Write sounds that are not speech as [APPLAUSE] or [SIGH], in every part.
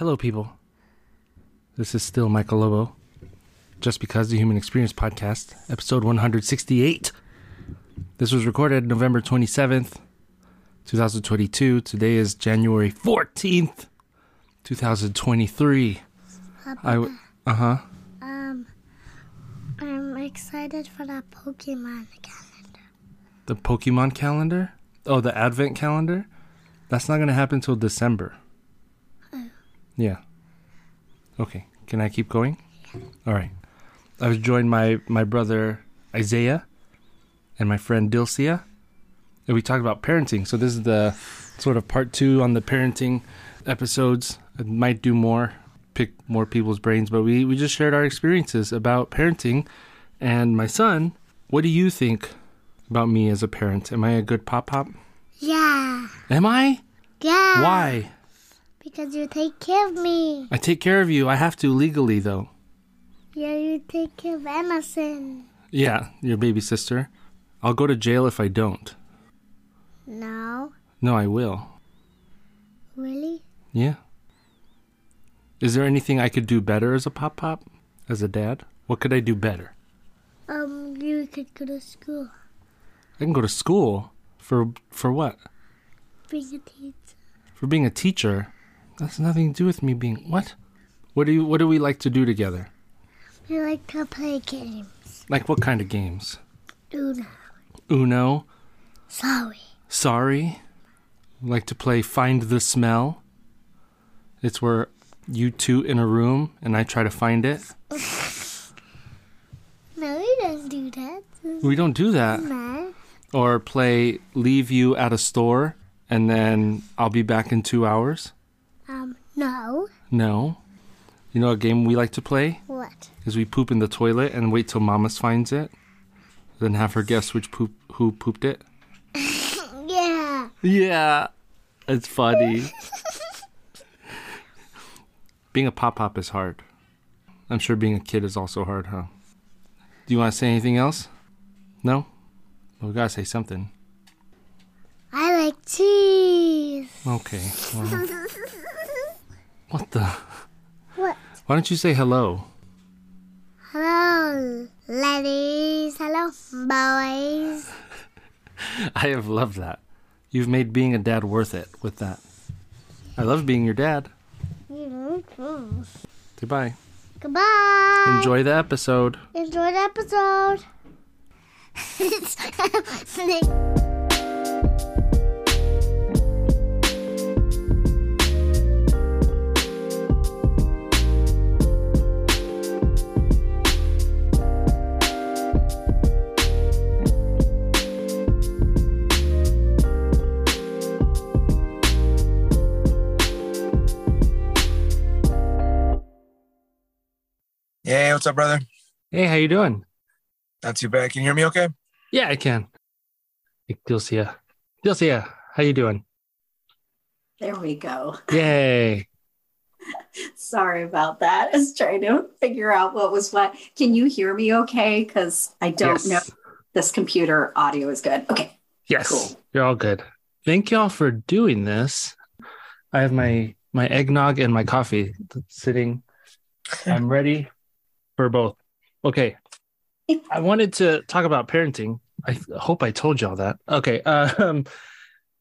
Hello, people. This is still Michael Lobo. Just Because the Human Experience Podcast, episode 168. This was recorded November 27th, 2022. Today is January 14th, 2023. I w- uh huh. Um, I'm excited for that Pokemon calendar. The Pokemon calendar? Oh, the Advent calendar? That's not going to happen until December. Yeah. Okay. Can I keep going? All right. I was joined by my brother Isaiah and my friend Dilcia, and we talked about parenting. So this is the sort of part two on the parenting episodes. I might do more, pick more people's brains, but we we just shared our experiences about parenting. And my son, what do you think about me as a parent? Am I a good pop pop? Yeah. Am I? Yeah. Why? Because you take care of me. I take care of you. I have to legally though. Yeah, you take care of Emerson. Yeah, your baby sister. I'll go to jail if I don't. No. No, I will. Really? Yeah. Is there anything I could do better as a pop pop? As a dad? What could I do better? Um, you could go to school. I can go to school. For for what? Being a teacher. For being a teacher. That's nothing to do with me being what? What do you what do we like to do together? We like to play games. Like what kind of games? Uno. Uno, Sorry. sorry. We like to play find the smell. It's where you two in a room and I try to find it. [LAUGHS] No, we don't do that. We don't do that. No. Or play leave you at a store and then I'll be back in two hours. Um, no. No. You know a game we like to play? What? Is we poop in the toilet and wait till Mama finds it. Then have her guess which poop who pooped it. [LAUGHS] Yeah. Yeah. It's funny. [LAUGHS] being a pop pop is hard. I'm sure being a kid is also hard, huh? Do you want to say anything else? No? Well, we gotta say something. I like cheese. Okay. well, [LAUGHS] what the? What? Why don't you say hello? Hello, ladies. Hello, boys. [LAUGHS] I have loved that. You've made being a dad worth it with that. I love being your dad. Goodbye. Goodbye. Enjoy the episode. Enjoy the episode. [LAUGHS] [LAUGHS] what's up, brother? Hey, how you doing? Not too bad. Can you hear me okay? Yeah, I can. Hey, Dilcia. Dilcia, how you doing? There we go. Yay. [LAUGHS] Sorry about that. I was trying to figure out what was what. Can you hear me okay? Because I don't Yes. know this computer audio is good. Okay. Yes. Cool. You're all good. Thank y'all for doing this. I have my my eggnog and my coffee sitting. I'm ready for both. Okay. I wanted to talk about parenting. I hope I told y'all that. Okay. [LAUGHS] Um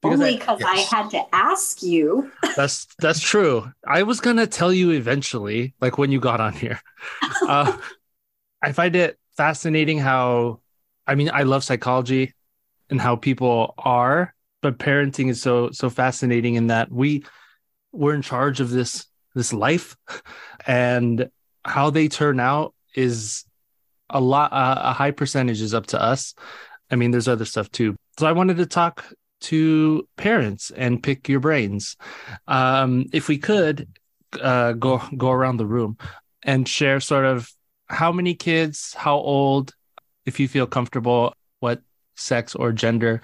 because Only I- because yes. I had to ask you. [LAUGHS] that's that's true. I was gonna tell you eventually, like when you got on here. [LAUGHS] Uh, I find it fascinating how, I mean, I love psychology and how people are, but parenting is so so fascinating in that we we're in charge of this this life, and how they turn out is a lot uh, a high percentage is up to us. I mean, there's other stuff too. So I wanted to talk to parents and pick your brains. Um, if we could uh, go go around the room and share sort of how many kids, how old, if you feel comfortable, what sex or gender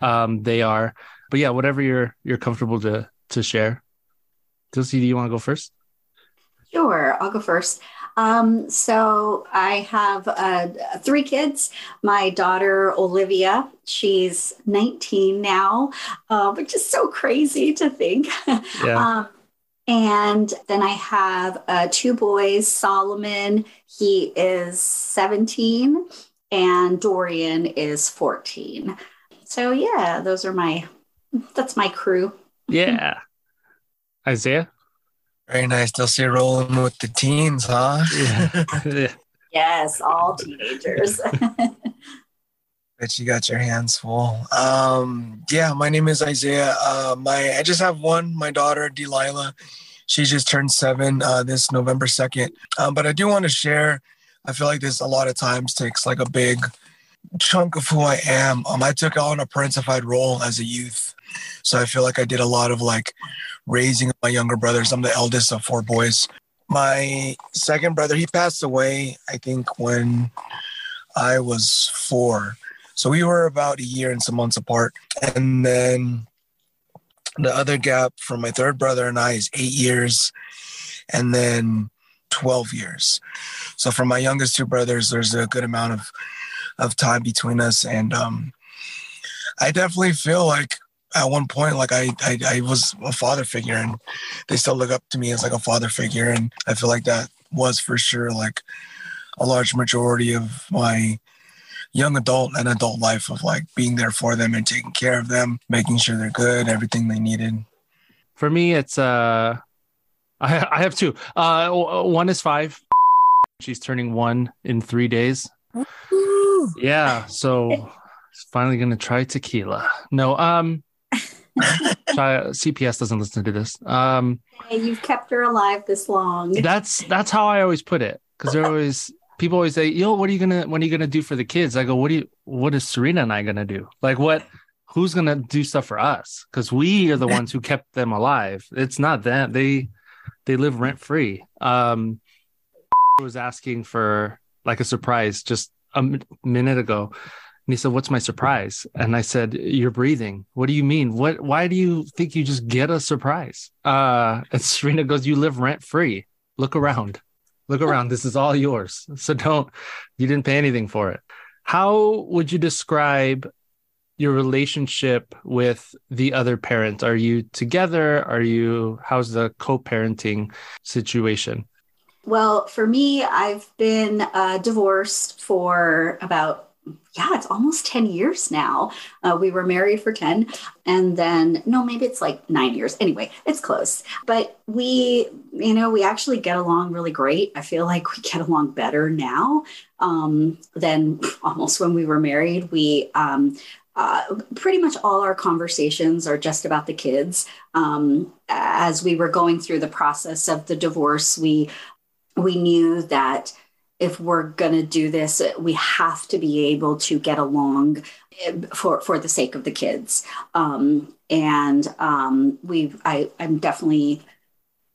um, they are. But yeah, whatever you're you're comfortable to to share. Dilsey, do you want to go first? Sure, I'll go first. Um, so I have uh, three kids. My daughter Olivia, she's 19 now, uh, which is so crazy to think. [LAUGHS] Yeah. um, And then I have uh, two boys Solomon, he is 17, and Dorian is 14. So, yeah, those are my, that's my crew. Yeah. [LAUGHS] Isaiah? Very nice. They'll see rolling with the teens, huh? Yeah. [LAUGHS] Yes, all teenagers. [LAUGHS] Bet you got your hands full. Um, yeah, my name is Isaiah. Uh, my I just have one. My daughter Delilah. She just turned seven uh, this November second. Um, but I do want to share. I feel like this a lot of times takes like a big chunk of who I am. Um, I took on a parentified role as a youth, so I feel like I did a lot of like raising my younger brothers. I'm the eldest of four boys. My second brother, he passed away. I think when I was four. So we were about a year and some months apart. And then the other gap from my third brother and I is eight years and then 12 years. So for my youngest two brothers, there's a good amount of, of time between us. And um, I definitely feel like at one point, like I, I, I was a father figure and they still look up to me as like a father figure. And I feel like that was for sure like a large majority of my young adult and adult life of like being there for them and taking care of them, making sure they're good, everything they needed. For me, it's uh, [LAUGHS] I I have two. Uh, one is five. She's turning one in three days. Yeah, so finally gonna try tequila. No, um, try, CPS doesn't listen to this. Um, hey, you've kept her alive this long. that's that's how I always put it because they're always people always say, "Yo, what are you gonna what are you gonna do for the kids?" I go, "What do you what is Serena and I gonna do? Like what?" Who's gonna do stuff for us? Because we are the ones who kept them alive. It's not them. They they live rent free. Um, was asking for like a surprise just a m- minute ago, and he said, "What's my surprise?" And I said, "You're breathing." What do you mean? What? Why do you think you just get a surprise? Uh, and [LAUGHS] Serena goes, "You live rent free. Look around, look around. This is all yours. So don't. You didn't pay anything for it." How would you describe your relationship with the other parent? Are you together? Are you? How's the co-parenting situation? Well, for me, I've been uh, divorced for about, yeah, it's almost 10 years now. Uh, we were married for 10, and then, no, maybe it's like nine years. Anyway, it's close. But we, you know, we actually get along really great. I feel like we get along better now um, than almost when we were married. We, um, uh, pretty much all our conversations are just about the kids. Um, as we were going through the process of the divorce, we we knew that if we're going to do this, we have to be able to get along eh, for for the sake of the kids. Um, and um, we, I, I'm definitely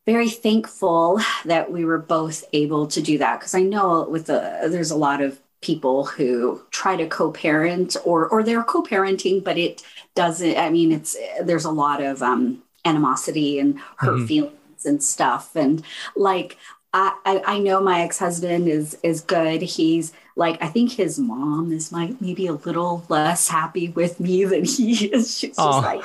very thankful that we were both able to do that because I know with the there's a lot of people who try to co-parent or or they're co-parenting, but it doesn't. I mean, it's there's a lot of um, animosity and hurt Mhm. feelings and stuff, and like I, I know my ex-husband is is good. He's like I think his mom is like maybe a little less happy with me than he is. She's just like,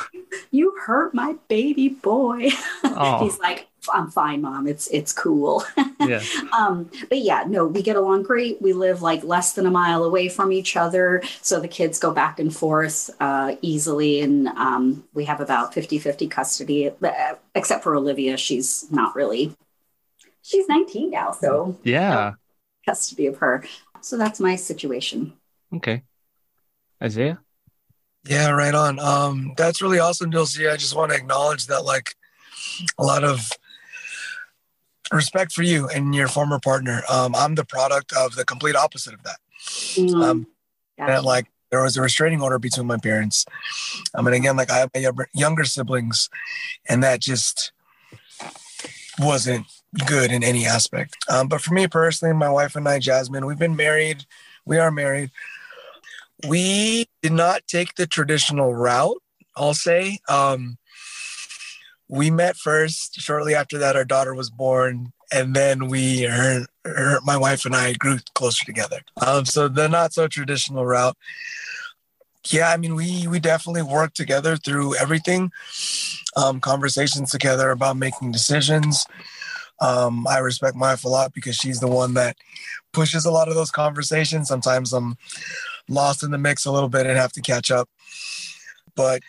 you hurt my baby boy. [LAUGHS] Aw. He's like, I'm fine, mom. It's it's cool. [LAUGHS] Yeah. um, but yeah, no, we get along great. We live like less than a mile away from each other. So the kids go back and forth uh, easily. And um, we have about 50 50 custody, uh, except for Olivia. She's not really, she's 19 now. So Yeah. custody of her. So that's my situation. Okay. Isaiah? Yeah, right on. Um, that's really awesome, Dulcie. I just want to acknowledge that, like, a lot of respect for you and your former partner. Um, I'm the product of the complete opposite of that. Mm, Um, gotcha. that like there was a restraining order between my parents. I mean, again, like I have my younger- younger siblings, and that just wasn't good in any aspect. Um, but for me personally, my wife and I, Jasmine, we've been married. We are married. We did not take the traditional route. I'll say. Um, we met first. Shortly after that, our daughter was born, and then we, her, her, my wife and I, grew closer together. Um, so the not so traditional route. Yeah, I mean, we we definitely work together through everything. Um, conversations together about making decisions. Um, I respect my wife a lot because she's the one that pushes a lot of those conversations. Sometimes I'm lost in the mix a little bit and have to catch up. But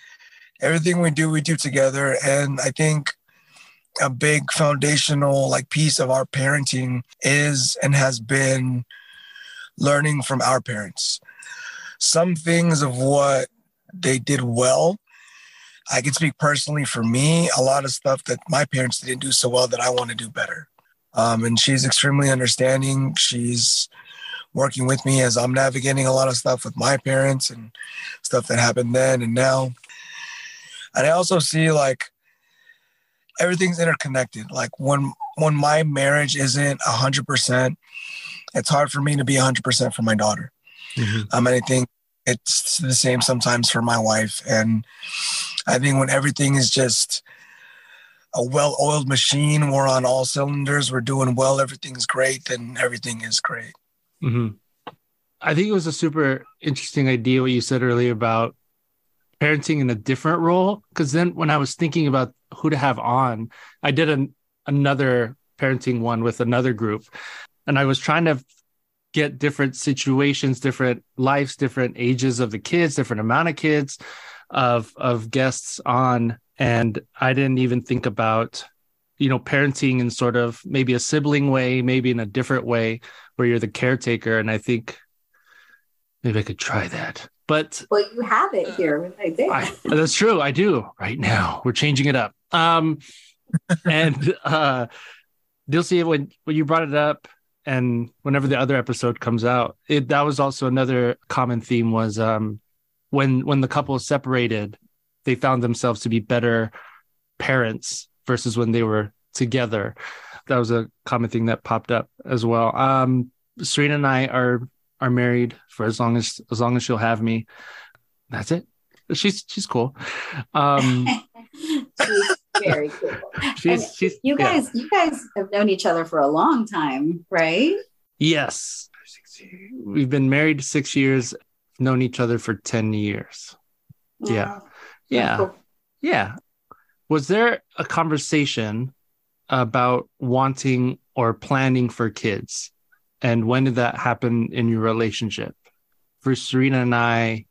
everything we do, we do together. And I think a big foundational like piece of our parenting is and has been learning from our parents. Some things of what they did well. I can speak personally for me, a lot of stuff that my parents didn't do so well that I want to do better. Um, and she's extremely understanding. She's working with me as I'm navigating a lot of stuff with my parents and stuff that happened then and now. And I also see like everything's interconnected. Like when when my marriage isn't hundred percent, it's hard for me to be hundred percent for my daughter. Mm-hmm. Um, and I think it's the same sometimes for my wife. And I think when everything is just a well-oiled machine, we're on all cylinders, we're doing well, everything's great, then everything is great. Mm-hmm. I think it was a super interesting idea what you said earlier about parenting in a different role. Because then when I was thinking about who to have on, I did an, another parenting one with another group, and I was trying to get different situations, different lives, different ages of the kids, different amount of kids of of guests on, and I didn't even think about you know parenting in sort of maybe a sibling way, maybe in a different way where you're the caretaker, and I think maybe I could try that. But well, you have it here right there. I, that's true. I do right now. We're changing it up. Um, and [LAUGHS] uh, Dilsey, when when you brought it up, and whenever the other episode comes out, it that was also another common theme was um, when when the couple separated, they found themselves to be better parents versus when they were together. That was a common thing that popped up as well. Um, Serena and I are are married for as long as as long as she'll have me. That's it. She's she's cool. Um, [LAUGHS] she's very cool. [LAUGHS] She's, she's you guys yeah. you guys have known each other for a long time, right? Yes. We've been married six years, known each other for 10 years. Yeah. Yeah. Cool. Yeah. Was there a conversation about wanting or planning for kids? And when did that happen in your relationship? For Serena and I,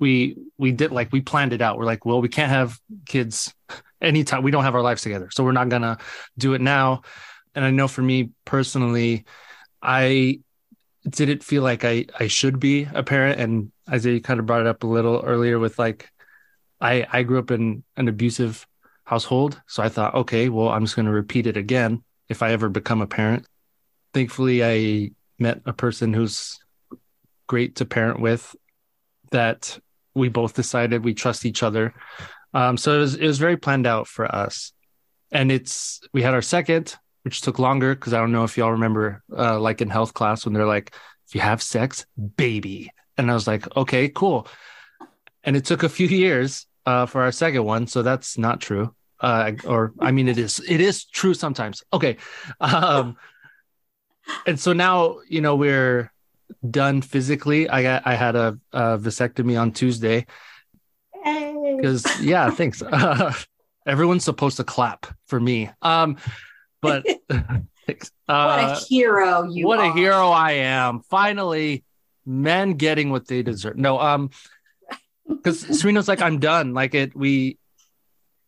we we did like we planned it out. We're like, well, we can't have kids [LAUGHS] anytime. We don't have our lives together, so we're not gonna do it now. And I know for me personally, I didn't feel like I I should be a parent. And Isaiah kind of brought it up a little earlier with like, I I grew up in an abusive household, so I thought, okay, well, I'm just gonna repeat it again if I ever become a parent thankfully I met a person who's great to parent with that we both decided we trust each other. Um, so it was it was very planned out for us. And it's we had our second, which took longer because I don't know if y'all remember uh, like in health class when they're like, if you have sex, baby. And I was like, okay, cool. And it took a few [LAUGHS] years uh, for our second one. So that's not true. Uh, or I mean, it is. It is true sometimes. Okay, [LAUGHS] um, and so now you know we're done physically. I got I had a, a vasectomy on Tuesday because yeah, thanks. Uh, [LAUGHS] everyone's supposed to clap for me. Um, but uh, [LAUGHS] what a uh, hero you! What are. a hero I am! Finally, men getting what they deserve. No, um, [LAUGHS] because Serena's like I'm done. Like it, we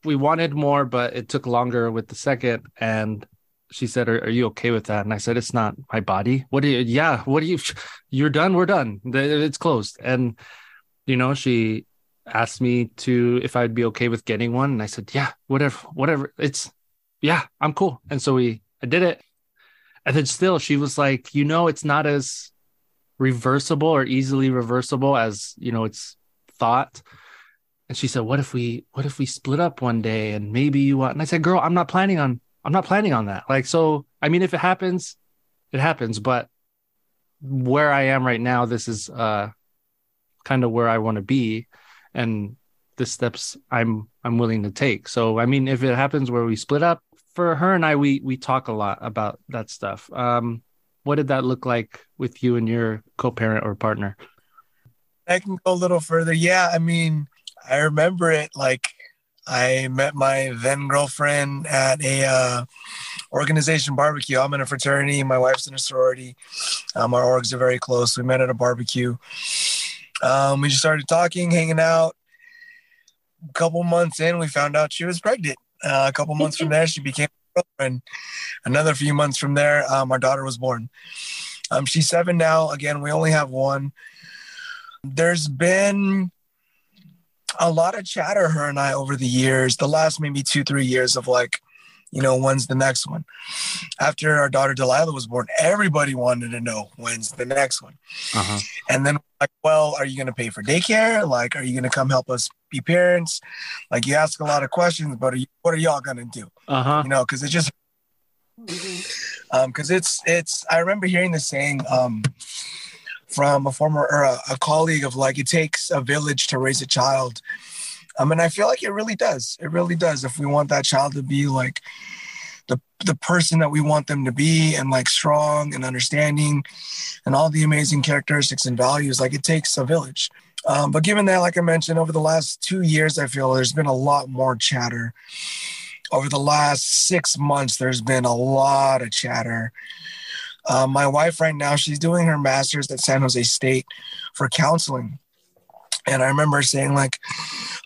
we wanted more, but it took longer with the second and she said, are, are, you okay with that? And I said, it's not my body. What do you, yeah, what do you, [LAUGHS] you're done. We're done. It's closed. And, you know, she asked me to, if I'd be okay with getting one. And I said, yeah, whatever, whatever. It's, yeah, I'm cool. And so we, I did it. And then still she was like, you know, it's not as reversible or easily reversible as, you know, it's thought. And she said, what if we, what if we split up one day and maybe you want, and I said, girl, I'm not planning on I'm not planning on that. Like, so, I mean, if it happens, it happens. But where I am right now, this is uh, kind of where I want to be, and the steps I'm I'm willing to take. So, I mean, if it happens where we split up, for her and I, we we talk a lot about that stuff. Um, what did that look like with you and your co-parent or partner? I can go a little further. Yeah, I mean, I remember it like I met my then girlfriend at a uh, organization barbecue. I'm in a fraternity. My wife's in a sorority. Um, our orgs are very close. We met at a barbecue. Um, we just started talking, hanging out. A couple months in, we found out she was pregnant. Uh, a couple months from there, she became a girlfriend. Another few months from there, um, our daughter was born. Um, she's seven now. Again, we only have one. There's been a lot of chatter, her and I, over the years, the last maybe two, three years of like, you know, when's the next one? After our daughter Delilah was born, everybody wanted to know when's the next one. Uh-huh. And then, like, well, are you going to pay for daycare? Like, are you going to come help us be parents? Like, you ask a lot of questions, but are you, what are y'all going to do? Uh-huh. You know, because it just, um, because it's, it's, I remember hearing the saying, um, from a former or a, a, colleague of like it takes a village to raise a child I mean, i feel like it really does it really does if we want that child to be like the, the person that we want them to be and like strong and understanding and all the amazing characteristics and values like it takes a village um, but given that like i mentioned over the last two years i feel there's been a lot more chatter over the last six months there's been a lot of chatter uh, my wife right now, she's doing her master's at San Jose State for counseling. And I remember saying, like,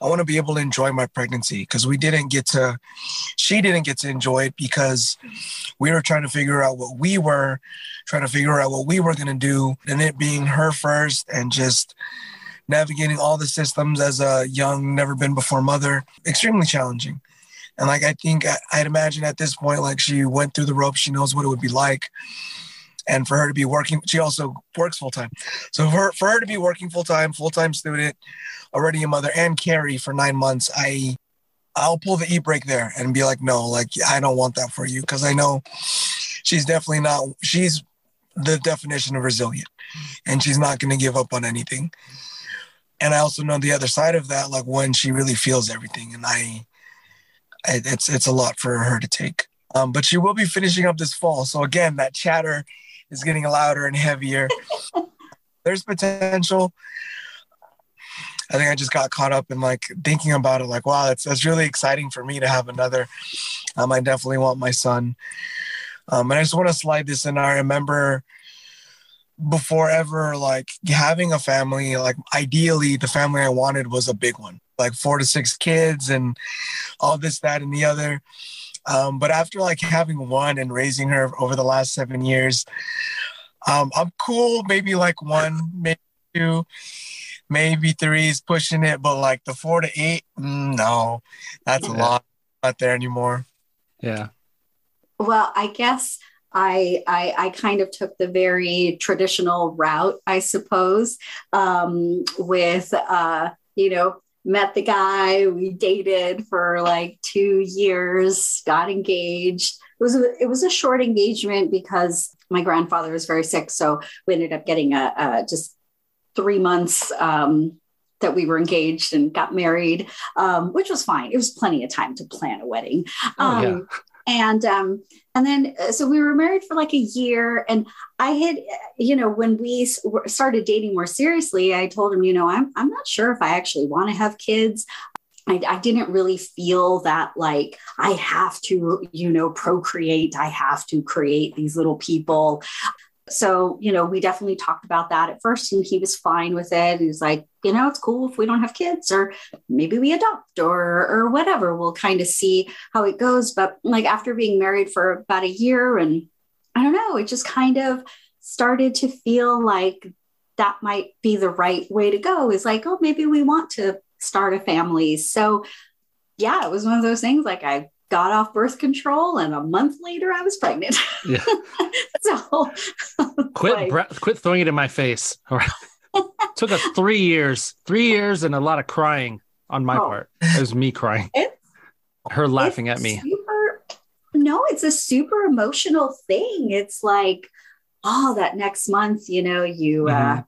I want to be able to enjoy my pregnancy because we didn't get to, she didn't get to enjoy it because we were trying to figure out what we were, trying to figure out what we were going to do. And it being her first and just navigating all the systems as a young, never been before mother, extremely challenging. And like, I think I'd imagine at this point, like, she went through the ropes, she knows what it would be like. And for her to be working she also works full time so for, for her to be working full time full time student already a mother and carry for nine months i i'll pull the e-brake there and be like no like i don't want that for you. Because i know she's definitely not she's the definition of resilient. And she's not going to give up on anything and i also know the other side of that like when she really feels everything and i it's it's a lot for her to take um, but she will be finishing up this fall so again that chatter is getting louder and heavier. [LAUGHS] There's potential. I think I just got caught up in like thinking about it, like, wow, that's that's really exciting for me to have another. Um, I definitely want my son. Um, and I just want to slide this in. I remember before ever like having a family, like ideally the family I wanted was a big one, like four to six kids and all this, that, and the other. Um, but after like having one and raising her over the last seven years, um, I'm cool. Maybe like one, maybe two, maybe three is pushing it, but like the four to eight, mm, no, that's yeah. a lot. Not there anymore. Yeah. Well, I guess I, I, I kind of took the very traditional route, I suppose, um, with uh, you know met the guy we dated for like two years got engaged. It was a, it was a short engagement because my grandfather was very sick so we ended up getting a, a just three months um, that we were engaged and got married um, which was fine. It was plenty of time to plan a wedding. Oh, yeah. Um, and um and then uh, so we were married for like a year and i had you know when we started dating more seriously i told him you know i'm, I'm not sure if i actually want to have kids I, I, didn't really feel that like I have to, you know, procreate. I have to create these little people. So, you know, we definitely talked about that at first, and he was fine with it. He was like, you know, it's cool if we don't have kids, or maybe we adopt, or or whatever. We'll kind of see how it goes. But like after being married for about a year, and I don't know, it just kind of started to feel like that might be the right way to go. Is like, oh, maybe we want to start a family. So, yeah, it was one of those things. Like I got off birth control and a month later I was pregnant. Yeah. [LAUGHS] so quit like, quit throwing it in my face. All right. [LAUGHS] Took us three years, three years and a lot of crying on my oh. part. It was me crying. It's, Her laughing at me. Super, no, it's a super emotional thing. It's like, oh, that next month, you know, you uh, mm-hmm. uh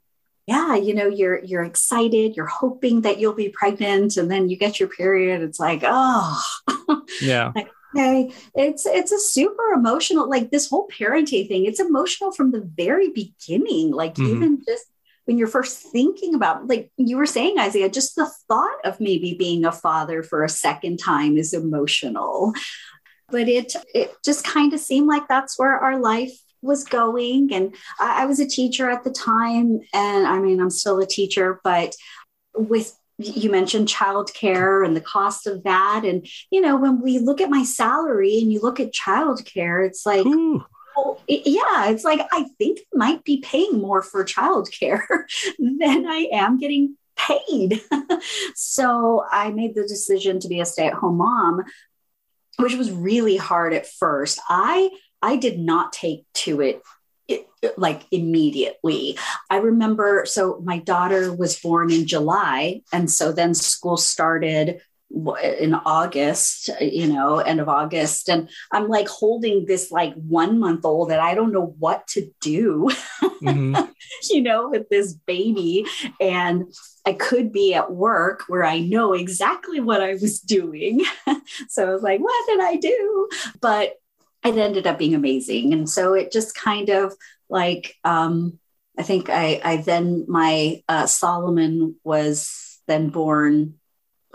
yeah, you know, you're you're excited, you're hoping that you'll be pregnant, and then you get your period. It's like, oh, yeah. [LAUGHS] like, okay, it's it's a super emotional, like this whole parenting thing. It's emotional from the very beginning. Like mm-hmm. even just when you're first thinking about like you were saying isaiah just the thought of maybe being a father for a second time is emotional but it it just kind of seemed like that's where our life was going and I, I was a teacher at the time and i mean i'm still a teacher but with you mentioned childcare and the cost of that and you know when we look at my salary and you look at childcare it's like Ooh well, yeah, it's like I think I might be paying more for childcare [LAUGHS] than I am getting paid. [LAUGHS] so I made the decision to be a stay-at-home mom, which was really hard at first. I I did not take to it it, like immediately. I remember, so my daughter was born in July. And so then school started in August, you know, end of August. And I'm like holding this like one month old that I don't know what to do, mm-hmm. [LAUGHS] you know, with this baby. And I could be at work where I know exactly what I was doing. [LAUGHS] so I was like, what did I do? But it ended up being amazing. And so it just kind of like, um, I think I, I then, my uh, Solomon was then born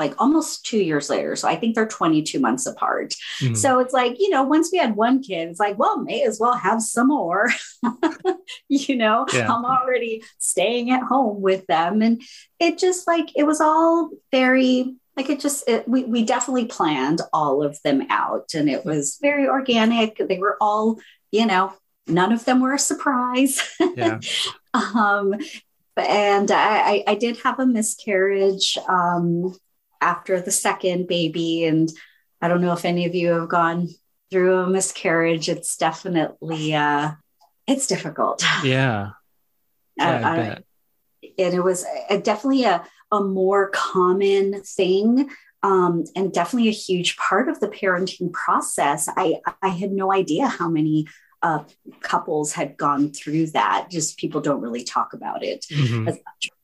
like almost two years later. So I think they're 22 months apart. Mm-hmm. So it's like, you know, once we had one kid, it's like, well, may as well have some more. [LAUGHS] you know, yeah. I'm already staying at home with them. And it just like, it was all very, like it just, it, we, we definitely planned all of them out and it was very organic. They were all, you know, none of them were a surprise. Yeah. [LAUGHS] um, and I, I, did have a miscarriage um, after the second baby. And I don't know if any of you have gone through a miscarriage. It's definitely, uh, it's difficult. Yeah. [LAUGHS] yeah I, I, and it was a, definitely a, a more common thing um, and definitely a huge part of the parenting process. I, I had no idea how many uh, couples had gone through that. Just people don't really talk about it mm-hmm.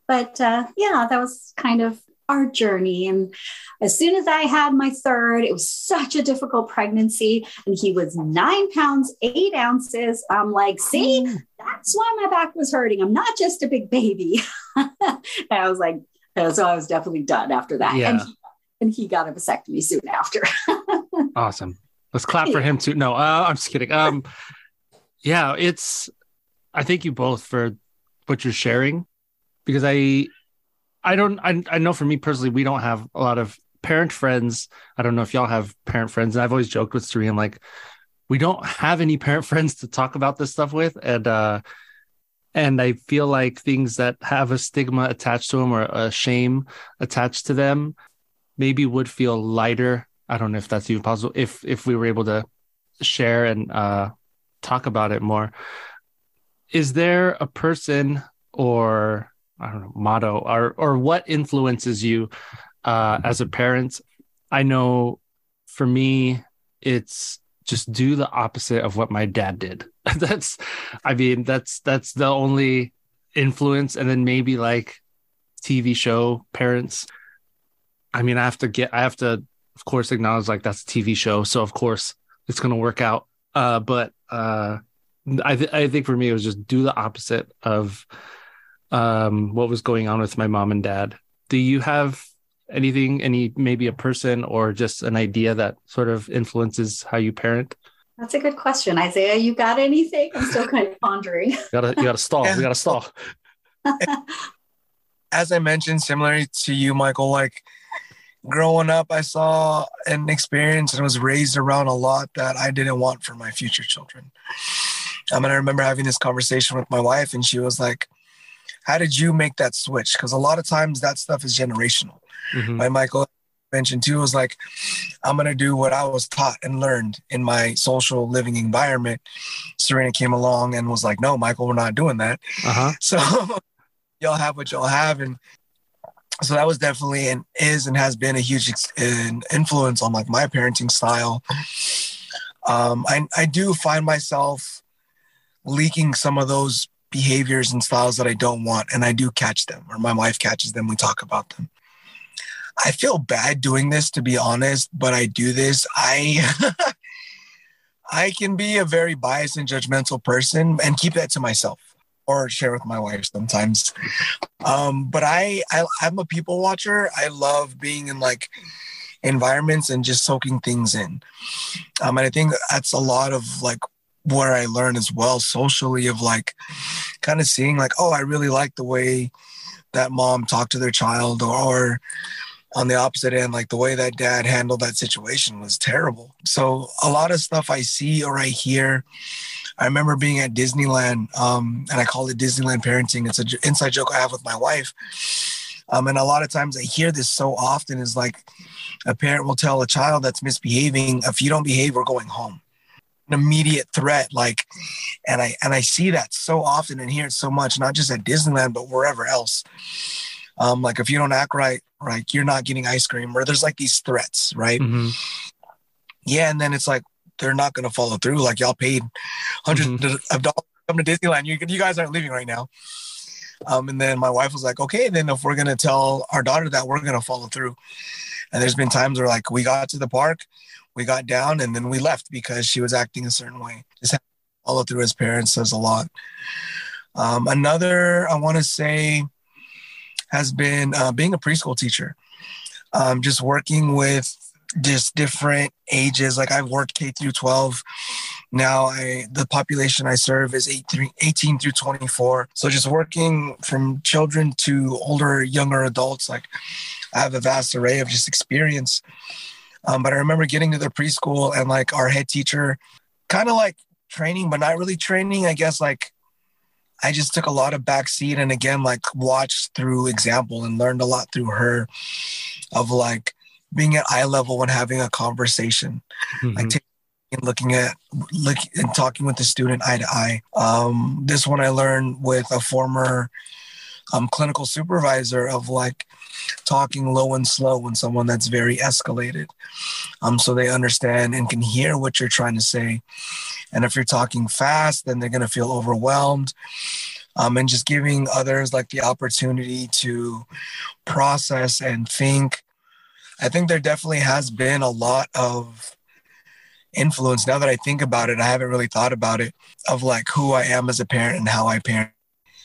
But uh, yeah, that was kind of our journey. And as soon as I had my third, it was such a difficult pregnancy. And he was nine pounds, eight ounces. I'm like, see, mm. that's why my back was hurting. I'm not just a big baby. [LAUGHS] and I was like, so I was definitely done after that. Yeah. And, he, and he got a vasectomy soon after. [LAUGHS] awesome. Let's clap for him too. No, uh, I'm just kidding. Um, yeah, it's, I thank you both for what you're sharing because I, I don't. I, I know for me personally, we don't have a lot of parent friends. I don't know if y'all have parent friends. And I've always joked with Serene, like, we don't have any parent [LAUGHS] friends to talk about this stuff with, and uh, and I feel like things that have a stigma attached to them or a shame attached to them maybe would feel lighter. I don't know if that's even possible if if we were able to share and uh, talk about it more. Is there a person or I don't know motto or or what influences you uh, as a parent. I know for me, it's just do the opposite of what my dad did. [LAUGHS] that's, I mean, that's that's the only influence, and then maybe like TV show parents. I mean, I have to get, I have to, of course, acknowledge like that's a TV show, so of course it's gonna work out. Uh, but uh, I th- I think for me it was just do the opposite of um, what was going on with my mom and dad. Do you have anything, any maybe a person or just an idea that sort of influences how you parent? That's a good question, Isaiah. You got anything? I'm still kind of [LAUGHS] pondering. you gotta, you gotta stall. You gotta stall. [LAUGHS] As I mentioned, similar to you, Michael, like growing up, I saw an experience and was raised around a lot that I didn't want for my future children. I mean, I remember having this conversation with my wife, and she was like, how did you make that switch? Because a lot of times that stuff is generational. Mm-hmm. My Michael mentioned too was like, I'm gonna do what I was taught and learned in my social living environment. Serena came along and was like, No, Michael, we're not doing that. Uh-huh. [LAUGHS] So [LAUGHS] y'all have what y'all have, and so that was definitely and is and has been a huge influence on like my parenting style. Um, I I do find myself leaking some of those behaviors and styles that I don't want, and I do catch them, or my wife catches them. We talk about them. I feel bad doing this, to be honest, but I do this. I [LAUGHS] I can be a very biased and judgmental person and keep that to myself. or share with my wife sometimes. Um, but I, I I'm a people watcher. I love being in like environments and just soaking things in. Um, and I think that's a lot of like where I learn as well socially of like kind of seeing like, oh, I really like the way that mom talked to their child or, or on the opposite end, like the way that dad handled that situation was terrible. So a lot of stuff I see or I hear. I remember being at Disneyland, um, and I call it Disneyland parenting. It's an inside joke I have with my wife. Um, and a lot of times I hear this so often is like a parent will tell a child that's misbehaving, if you don't behave, we're going home. An immediate threat, like, and I and I see that so often and hear it so much, not just at Disneyland, but wherever else. Um, like if you don't act right, like you're not getting ice cream, or there's like these threats, right? Mm-hmm. Yeah, and then it's like they're not going to follow through. Like y'all paid 100s mm-hmm. of dollars to come to Disneyland. You you guys aren't leaving right now. Um, and then my wife was like, okay, then if we're gonna tell our daughter that, we're gonna follow through. And there's been times where like we got to the park, we got down, and then we left because she was acting a certain way. Just follow through as parents says a lot. Um, another I want to say has been uh, being a preschool teacher. Um, just working with just different ages. Like I've worked K through 12. Now I the population I serve is 18, 18 through 24. So just working from children to older, younger adults, like I have a vast array of just experience. Um, but I remember getting to the preschool and like our head teacher, kind of like training, but not really training. I guess like I just took a lot of backseat and again like watched through example and learned a lot through her of like being at eye level when having a conversation, mm-hmm. like taking and looking at looking and talking with the student eye to eye. Um, this one I learned with a former um, clinical supervisor of like talking low and slow when someone that's very escalated, um, so they understand and can hear what you're trying to say. And if you're talking fast, then they're gonna feel overwhelmed. Um, and just giving others like the opportunity to process and think I think there definitely has been a lot of influence. Now that I think about it, I haven't really thought about it of like who I am as a parent and how I parent.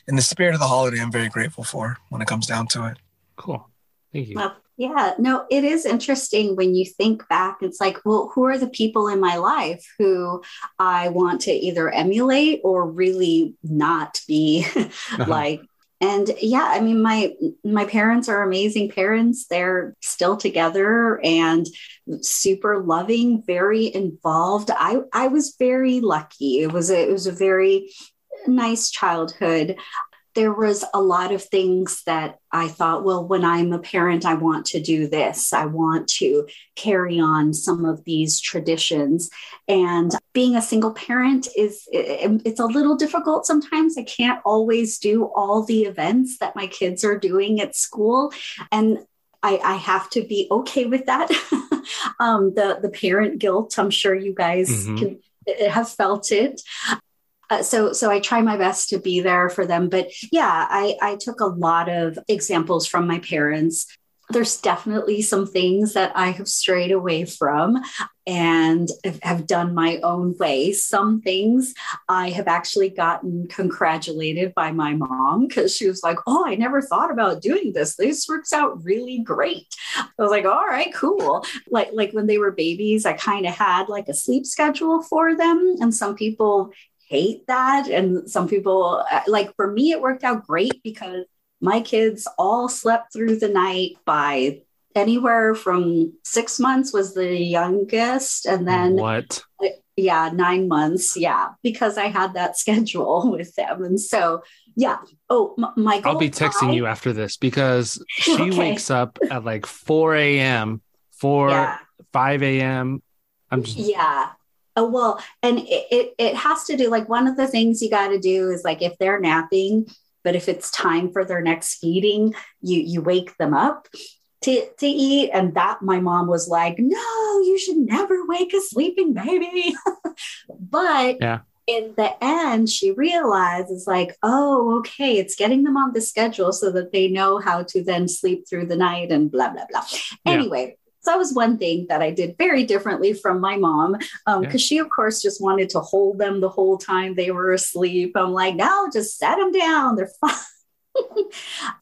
In the spirit of the holiday, I'm very grateful for when it comes down to it. Cool. Thank you. Well, yeah, no, it is interesting when you think back. It's like, well, who are the people in my life who I want to either emulate or really not be [LAUGHS] uh-huh. like and yeah i mean my my parents are amazing parents they're still together and super loving very involved i i was very lucky it was a, it was a very nice childhood there was a lot of things that I thought, well, when I'm a parent, I want to do this. I want to carry on some of these traditions. And being a single parent is it's a little difficult sometimes. I can't always do all the events that my kids are doing at school. And I, I have to be okay with that. [LAUGHS] um, the the parent guilt. I'm sure you guys mm-hmm. can have felt it. Uh, so so I try my best to be there for them. But yeah, I, I took a lot of examples from my parents. There's definitely some things that I have strayed away from and have done my own way. Some things I have actually gotten congratulated by my mom because she was like, Oh, I never thought about doing this. This works out really great. I was like, All right, cool. Like, like when they were babies, I kind of had like a sleep schedule for them. And some people hate that. And some people, uh, like for me, it worked out great because my kids all slept through the night by anywhere from six months was the youngest. And then what? Yeah, nine months. Yeah, because I had that [LAUGHS] schedule with them. And so, yeah. Oh, m- Michael. I'll be texting I... you after this because [LAUGHS] she okay. wakes up at like 4 a.m., 4, yeah. 5 a.m. I'm just. Yeah. Oh, well, and it, it, it has to do like one of the things you got to do is like if they're napping, but if it's time for their next feeding, you you wake them up to, to eat. And that my mom was like, no, you should never wake a sleeping baby. [LAUGHS] but yeah. in the end, she realizes like, oh, okay, it's getting them on the schedule so that they know how to then sleep through the night and blah, blah, blah. Yeah. Anyway, So that was one thing that I did very differently from my mom, because um, yeah. she, of course, just wanted to hold them the whole time they were asleep. I'm like, no, just set them down. They're fine. [LAUGHS]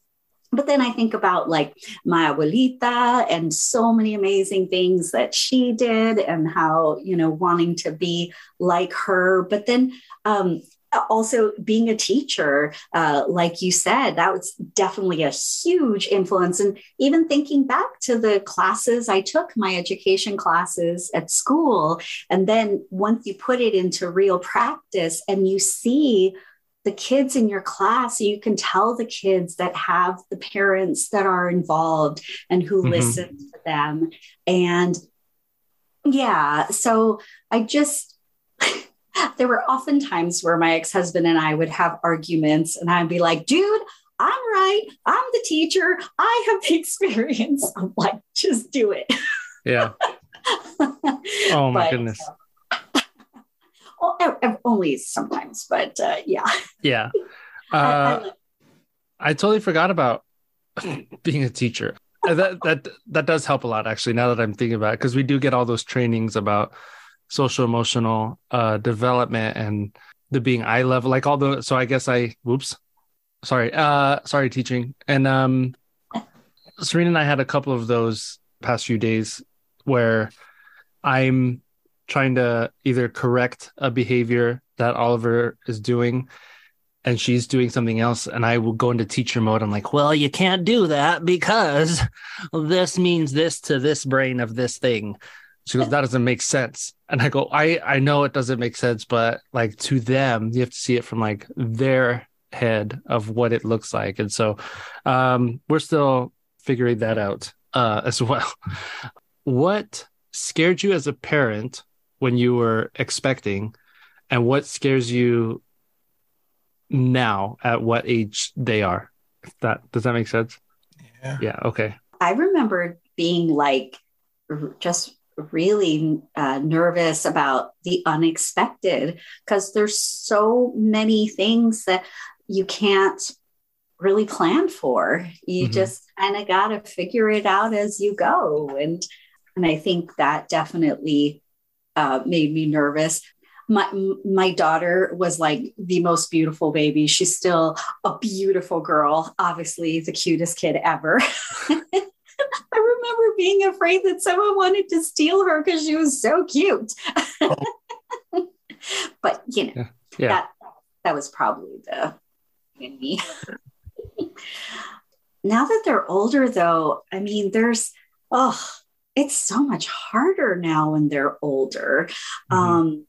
but then I think about like my abuelita and so many amazing things that she did and how, you know, wanting to be like her. But then um, also being a teacher uh, like you said that was definitely a huge influence and even thinking back to the classes i took my education classes at school and then once you put it into real practice and you see the kids in your class you can tell the kids that have the parents that are involved and who mm-hmm. listen to them and yeah so i just there were often times where my ex husband and I would have arguments, and I'd be like, dude, I'm right. I'm the teacher. I have the [LAUGHS] experience. I'm like, just do it. Yeah. [LAUGHS] oh my but, goodness. Uh, well, [LAUGHS] only sometimes, but uh, yeah. Yeah. Uh, I, I, I totally forgot about being a teacher. that that that does help a lot actually now that i'm thinking about it because we do get all those trainings about social emotional uh, development and the being eye level, like all the. So I guess I, whoops, sorry, uh, sorry, teaching. And um, Serena and I had a couple of those past few days where I'm trying to either correct a behavior that Oliver is doing and she's doing something else and I will go into teacher mode. I'm like, well, you can't do that because this means this to this brain of this thing. She goes, that doesn't make sense. And I go, I, I know it doesn't make sense, but like to them, you have to see it from like their head of what it looks like. And so um, we're still figuring that out uh, [LAUGHS] as well. What scared you as a parent when you were expecting, and what scares you now at what age they are? If that does that make sense? Yeah. Yeah. Okay. I remember being like just really uh, nervous about the unexpected because there's so many things that you can't really plan for. You mm-hmm. just kind of got to figure it out as you go, and and I think that definitely uh, made me nervous. My my daughter was like the most beautiful baby. She's still a beautiful girl, obviously the cutest kid ever. [LAUGHS] [LAUGHS] I remember being afraid that someone wanted to steal her because she was so cute. [LAUGHS] but you know, yeah. Yeah. that that was probably the in me. [LAUGHS] now that they're older, though, I mean, there's oh, it's so much harder now when they're older. Mm-hmm. Um,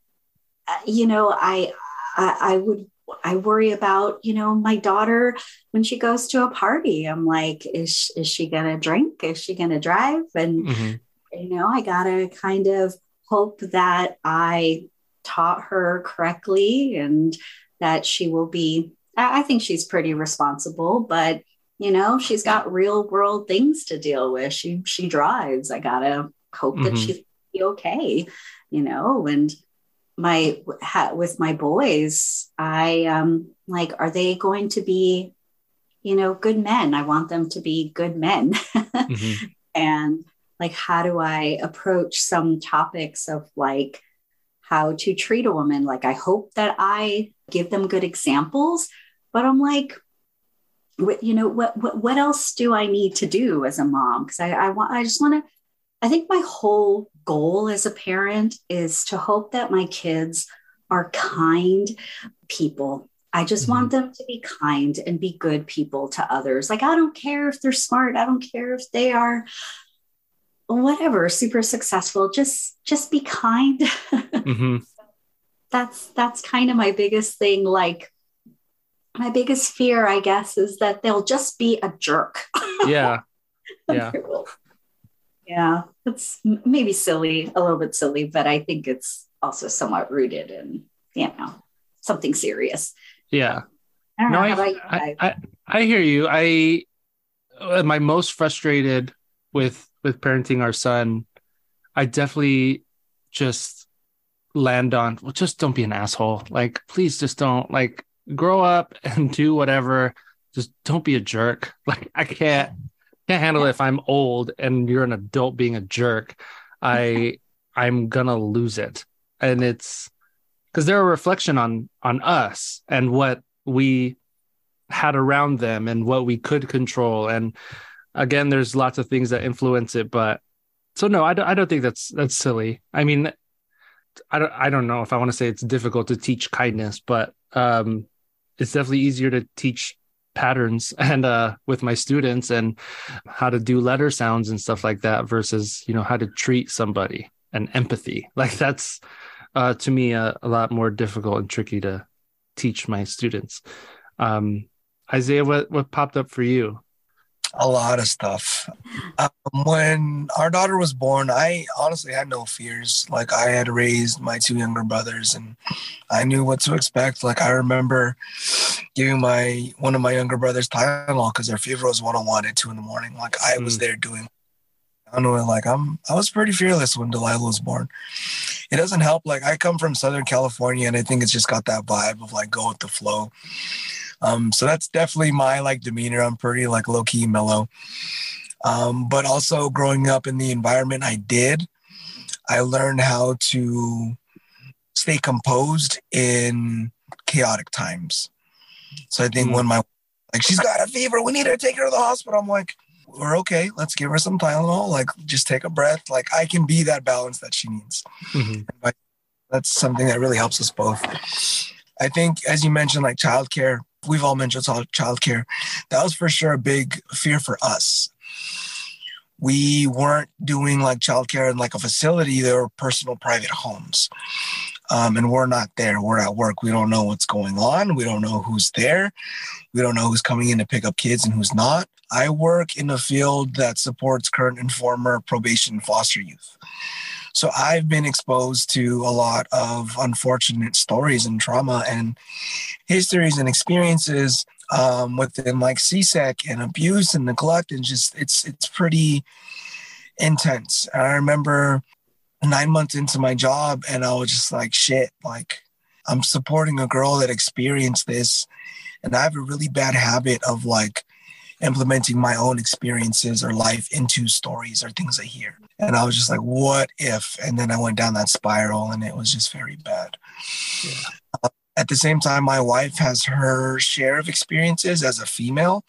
you know, I, I I would I worry about, you know, my daughter when she goes to a party. I'm like, is, is she going to drink? Is she going to drive? And, mm-hmm. you know, I got to kind of hope that I taught her correctly and that she will be, I, I think she's pretty responsible, but, you know, she's got real world things to deal with. She, she drives. I got to hope mm-hmm. that she's okay, you know, and, my with my boys i um like are they going to be you know good men? I want them to be good men. [LAUGHS] Mm-hmm. and like how do i approach some topics of like how to treat a woman? Like i hope that i give them good examples but i'm like you know what what, what else do i need to do as a mom? Because I, I want i just want to I think my whole goal as a parent is to hope that my kids are kind people. I just mm-hmm. want them to be kind and be good people to others. Like, I don't care if they're smart, I don't care if they are whatever super successful just just be kind [LAUGHS] mm-hmm. that's that's kind of my biggest thing like my biggest fear i guess is that they'll just be a jerk yeah [LAUGHS] yeah yeah, it's maybe silly, a little bit silly, but I think it's also somewhat rooted in, you know, something serious. Yeah. I no, I, I, I, I, hear you. I am I most frustrated with with parenting our son. I definitely just land on well, just don't be an asshole. Like, please just don't like grow up and do whatever. Just don't be a jerk. [LAUGHS] Like, I can't can't handle it if I'm old and you're an adult being a jerk. [LAUGHS] I I'm gonna lose it. And it's because they're a reflection on on us and what we had around them and what we could control. And again, there's lots of things that influence it, but so no, I don't I don't think that's that's silly. I mean, I don't I don't know if I want to say it's difficult to teach kindness, but um it's definitely easier to teach patterns [LAUGHS] and uh with my students and how to do letter sounds and stuff like that versus you know how to treat somebody and empathy. [LAUGHS] Like that's uh to me a, a lot more difficult and tricky to teach my students. Um isaiah what what popped up for you a lot of stuff. Um, when our daughter was born, I honestly had no fears. Like I had raised my two younger brothers, and I knew what to expect. Like I remember giving my one of my younger brothers Tylenol because their fever was 101 at two in the morning. Like I was mm. there doing. I know, like I'm. I was pretty fearless when Delilah was born. It doesn't help. Like I come from Southern California, and I think it's just got that vibe of like go with the flow. Um, so that's definitely my like demeanor. I'm pretty like low key mellow. Um, but also growing up in the environment I did, I learned how to stay composed in chaotic times. So I think mm when my like she's got a fever, we need to take her to the hospital. I'm like, we're okay. Let's give her some Tylenol. Like, just take a breath. Like, I can be that balance that she needs. Mm-hmm. That's something that really helps us both. I think, as you mentioned, like childcare, we've all mentioned childcare. That was for sure a big fear for us. We weren't doing like childcare in like a facility. They were personal private homes. Um, and we're not there. We're at work. We don't know what's going on. We don't know who's there. We don't know who's coming in to pick up kids and who's not. I work in a field that supports current and former probation foster youth. So I've been exposed to a lot of unfortunate stories and trauma and histories and experiences um, within like CSEC and abuse and neglect and just it's it's pretty intense. I remember nine months into my job and I was just like shit, like I'm supporting a girl that experienced this and I have a really bad habit of like implementing my own experiences or life into stories or things I hear. And I was just like, what if? And then I went down that spiral and it was just very bad. Yeah. Uh, at the same time, my wife has her share of experiences as a female.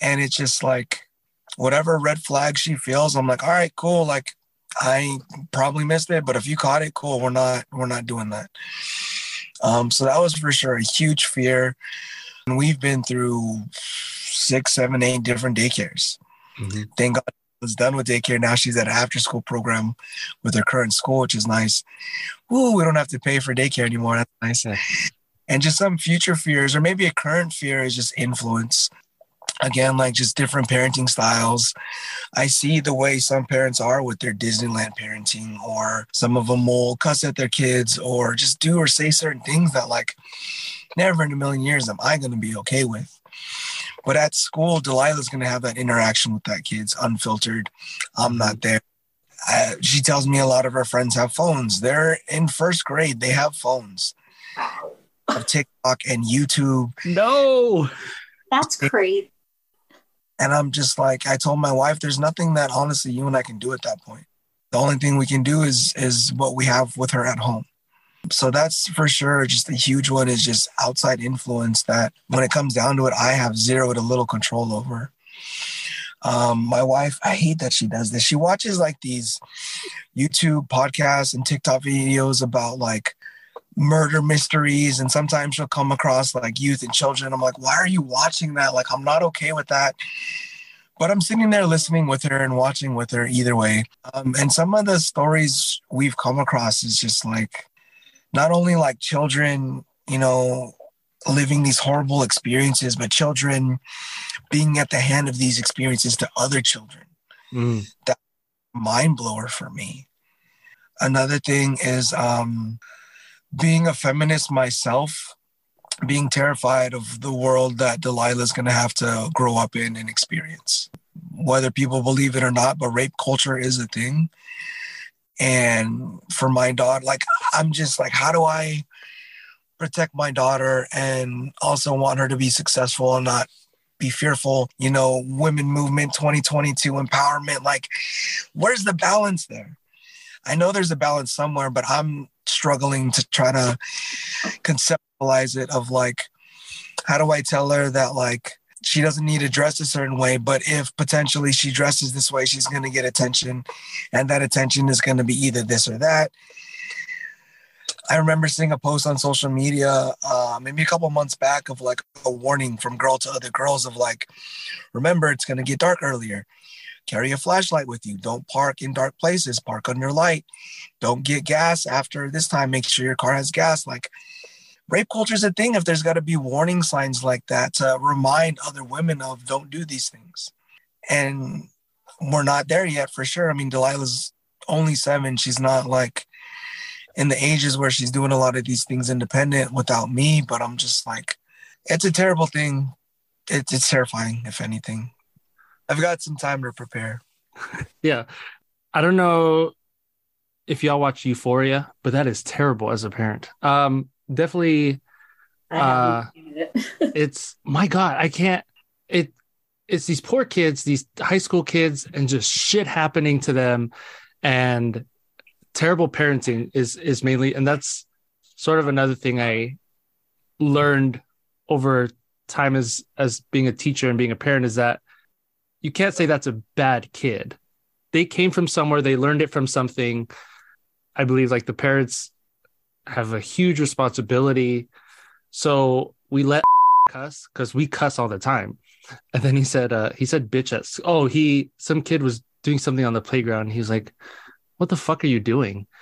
And it's just like, whatever red flag she feels, I'm like, all right, cool. Like, I probably missed it, but if you caught it, cool. We're not, we're not doing that. Um, so that was for sure a huge fear. And we've been through six, seven, eight different daycares. Mm-hmm. Thank God was done with daycare. Now she's at an after school program with her current school, which is nice. Ooh, we don't have to pay for daycare anymore. That's nice. And just some future fears, or maybe a current fear is just influence. Again, like just different parenting styles. I see the way some parents are with their Disneyland parenting, or some of them will cuss at their kids, or just do or say certain things that, like, never in a million years am I going to be okay with. But at school, Delilah's going to have that interaction with that kid. It's unfiltered. I'm not there. Uh, she tells me a lot of her friends have phones. They're in first grade. They have phones. Of TikTok and YouTube. No, that's great. And I'm just like, I told my wife, there's nothing that honestly you and I can do at that point. The only thing we can do is is what we have with her at home. So that's for sure just a huge one is just outside influence that when it comes down to it, I have zero to little control over. Um, my wife, I hate that she does this. She watches like these YouTube podcasts and TikTok videos about like murder mysteries, and sometimes she'll come across like youth and children. I'm like, why are you watching that? Like, I'm not okay with that. But I'm sitting there listening with her and watching with her either way. Um, and some of the stories we've come across is just like, not only like children, you know, living these horrible experiences, but children being at the hand of these experiences to other children. Mm. That mind blower for me. Another thing is um, being a feminist myself, being terrified of the world that Delilah's going to have to grow up in and experience. Whether people believe it or not, but rape culture is a thing and for my daughter like i'm just like how do i protect my daughter and also want her to be successful and not be fearful, you know, women movement 2022 empowerment. Like, where's the balance there? I know there's a balance somewhere, but I'm struggling to try to conceptualize it of like, how do I tell her that like she doesn't need to dress a certain way, but if potentially she dresses this way, she's going to get attention, and that attention is going to be either this or that. I remember seeing a post on social media, uh, maybe a couple months back, of like a warning from girl to other girls of like, remember it's going to get dark earlier. Carry a flashlight with you. Don't park in dark places. Park under light. Don't get gas after this time. Make sure your car has gas. Like, rape culture is a thing. If there's got to be warning signs like that to remind other women of don't do these things, and we're not there yet for sure. I mean, Delilah's only seven. She's not like in the ages where she's doing a lot of these things independent without me. But I'm just like, it's a terrible thing. It's, it's terrifying, if anything. I've got some time to prepare. [LAUGHS] yeah. I don't know if y'all watch Euphoria, but that is terrible as a parent. Um, definitely uh it. [LAUGHS] it's my god, I can't it it's these poor kids, these high school kids and just shit happening to them and terrible parenting is is mainly and that's sort of another thing I learned over time as as being a teacher and being a parent is that you can't say that's a bad kid. They came from somewhere, they learned it from something. I believe like the parents have a huge responsibility. So we let [LAUGHS] cuss because we cuss all the time. And then he said, uh, he said bitch at oh, he some kid was doing something on the playground. He was like, What the fuck are you doing? [LAUGHS]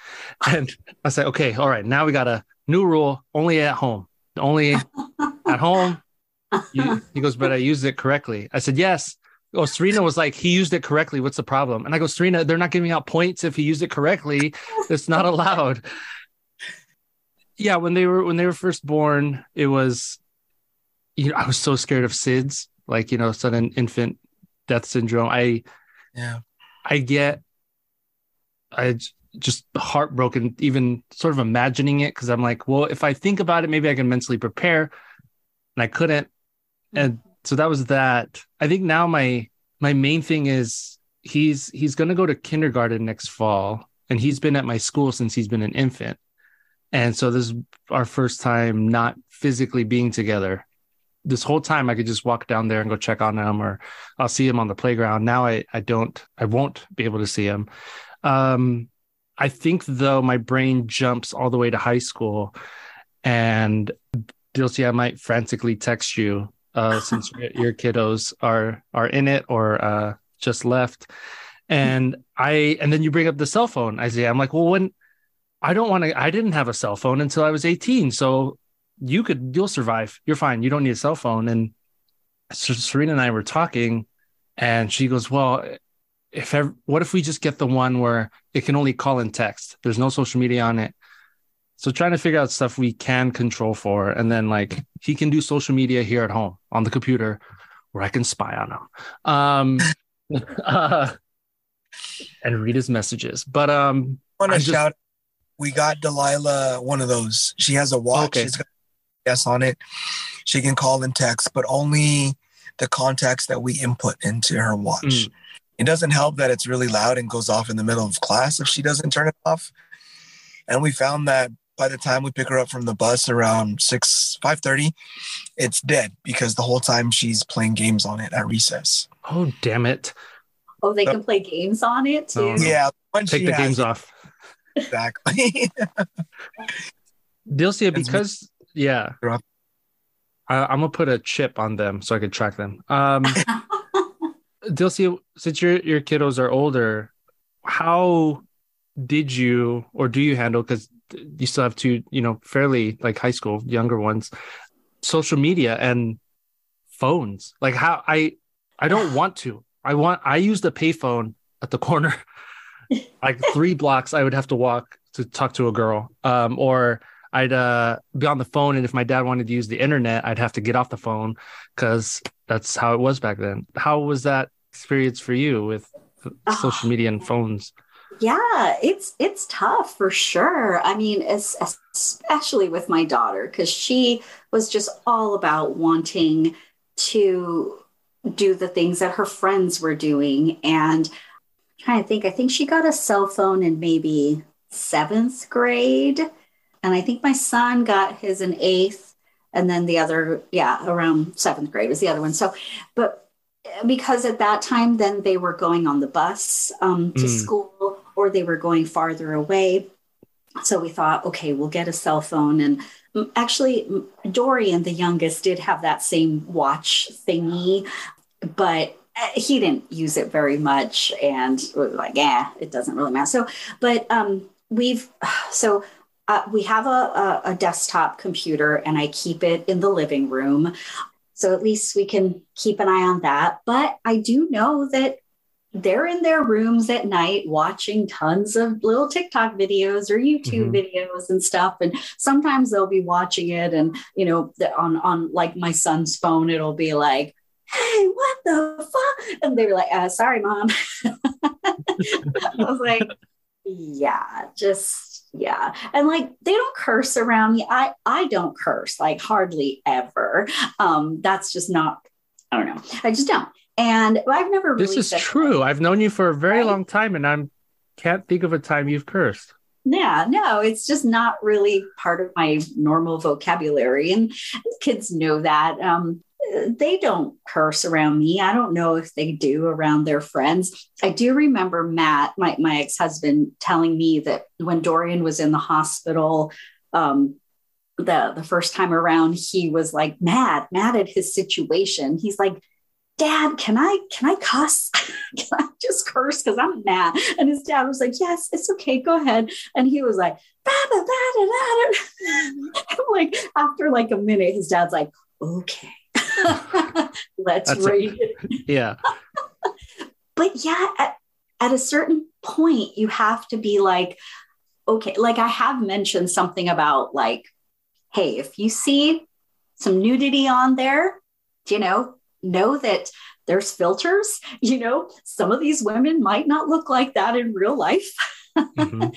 And I said, Okay, all right, now we got a new rule, only at home. Only [LAUGHS] at home. You, he goes, but I used it correctly. I said, Yes. Oh, Serena was like, he used it correctly. What's the problem? And I go, Serena, they're not giving out points if he used it correctly. It's not allowed. Yeah, when they were when they were first born, it was, you know, I was so scared of SIDS, like you know, sudden infant death syndrome. I, yeah, I get, I just heartbroken even sort of imagining it because I'm like, well, if I think about it, maybe I can mentally prepare, and I couldn't, hmm. and so that was that. I think now my my main thing is he's he's going to go to kindergarten next fall and he's been at my school since he's been an infant. And so this is our first time not physically being together. This whole time I could just walk down there and go check on him or I'll see him on the playground. Now I I don't I won't be able to see him. Um I think though my brain jumps all the way to high school and Dilcia, I might frantically text you uh, since [LAUGHS] your kiddos are are in it or uh, just left. And I and then you bring up the cell phone, Isaiah. I'm like, well, when I don't want to, I didn't have a cell phone until I was 18, so you could you'll survive. You're fine. You don't need a cell phone. And Serena and I were talking, and she goes, well. If ever, what if we just get the one where it can only call and text? There's no social media on it so trying to figure out stuff we can control for, and then like he can do social media here at home on the computer, where I can spy on him, um, [LAUGHS] uh, and read his messages. But um, I want to shout. We got Delilah one of those. She has a watch. Okay. She's got yes on it. She can call and text, but only the contacts that we input into her watch. Mm. It doesn't help that it's really loud and goes off in the middle of class if she doesn't turn it off. And we found that by the time we pick her up from the bus around 6 5.30 it's dead because the whole time she's playing games on it at recess oh damn it oh they can play games on it too oh, yeah take the games off exactly [LAUGHS] dilcia because yeah I, am gonna put a chip on them so i can track them um [LAUGHS] dilcia since your your kiddos are older how did you or do you handle because you still have two, you know, fairly like high school, younger ones, social media and phones. Like how I I don't want to. I want I use the payphone at the corner. [LAUGHS] like three blocks I would have to walk to talk to a girl. Um, or I'd uh, be on the phone, and if my dad wanted to use the internet, I'd have to get off the phone because that's how it was back then. How was that experience for you with social media and phones? Yeah, it's it's tough for sure. I mean, especially with my daughter because she was just all about wanting to do the things that her friends were doing. And trying to think, I think she got a cell phone in maybe seventh grade. And I think my son got his in eighth. And then the other, yeah, around seventh grade was the other one. So, but because at that time, then they were going on the bus um, to mm. school or they were going farther away. So we thought, okay, we'll get a cell phone. And actually, Dorian, the youngest, did have that same watch thingy, but he didn't use it very much and like yeah it doesn't really matter so but um we've [SIGHS] so uh, we have a, a, a, desktop computer and i keep it in the living room so at least we can keep an eye on that but i do know that they're in their rooms at night watching tons of little TikTok videos or YouTube mm-hmm. videos and stuff. And sometimes they'll be watching it, and you know, on on like my son's phone, it'll be like, "Hey, what the fuck?" And they were like, uh, "Sorry, mom." [LAUGHS] I was like, "Yeah, just yeah." And like they don't curse around me. I I don't curse like hardly ever. Um, that's just not. I don't know. I just don't. And I've never really This is true. That. I've known you for a very right? long time and I'm can't think of a time you've cursed. Yeah, no, it's just not really part of my normal vocabulary. And kids know that. Um, they don't curse around me. I don't know if they do around their friends. I do remember Matt, my, my ex husband, telling me that when Dorian was in the hospital, um, the the first time around, he was like mad, mad at his situation. He's like, dad can i can i cuss? [LAUGHS] Can i just curse? Because i'm mad and his dad was like yes it's okay. Go ahead. And he was like bah, bah, bah, like after like a minute his dad's like okay [LAUGHS] let's That's read it yeah [LAUGHS] but yeah at, at a certain point you have to be like okay like i have mentioned something about like hey if you see some nudity on there you know know that there's filters. [LAUGHS] You know, some of these women might not look like that in real life. Mm-hmm.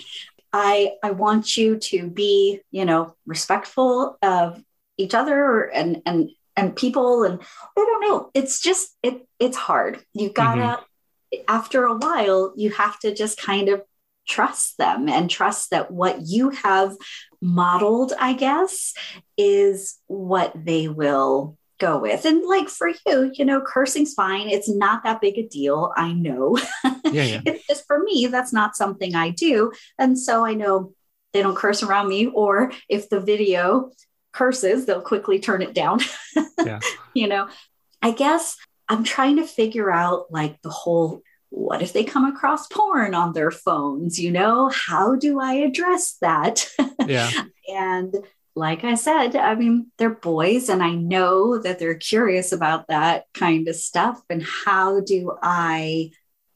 I I want you to be, you know, respectful of each other and and and people and I don't know. It's just it it's hard. You gotta mm-hmm. after a while, you have to just kind of trust them and trust that what you have modeled, I guess, is what they will go with. And like for you, you know, cursing's fine. It's not that big a deal. I know. Yeah, yeah. [LAUGHS] it's just for me, that's not something I do. And so I know they don't curse around me, or if the video curses, they'll quickly turn it down. [LAUGHS] yeah. You know, I guess I'm trying to figure out like the whole what if they come across porn on their phones? You know, how do I address that? [LAUGHS] Yeah. and like I said, I mean, they're boys, and I know that they're curious about that kind of stuff. And how do I,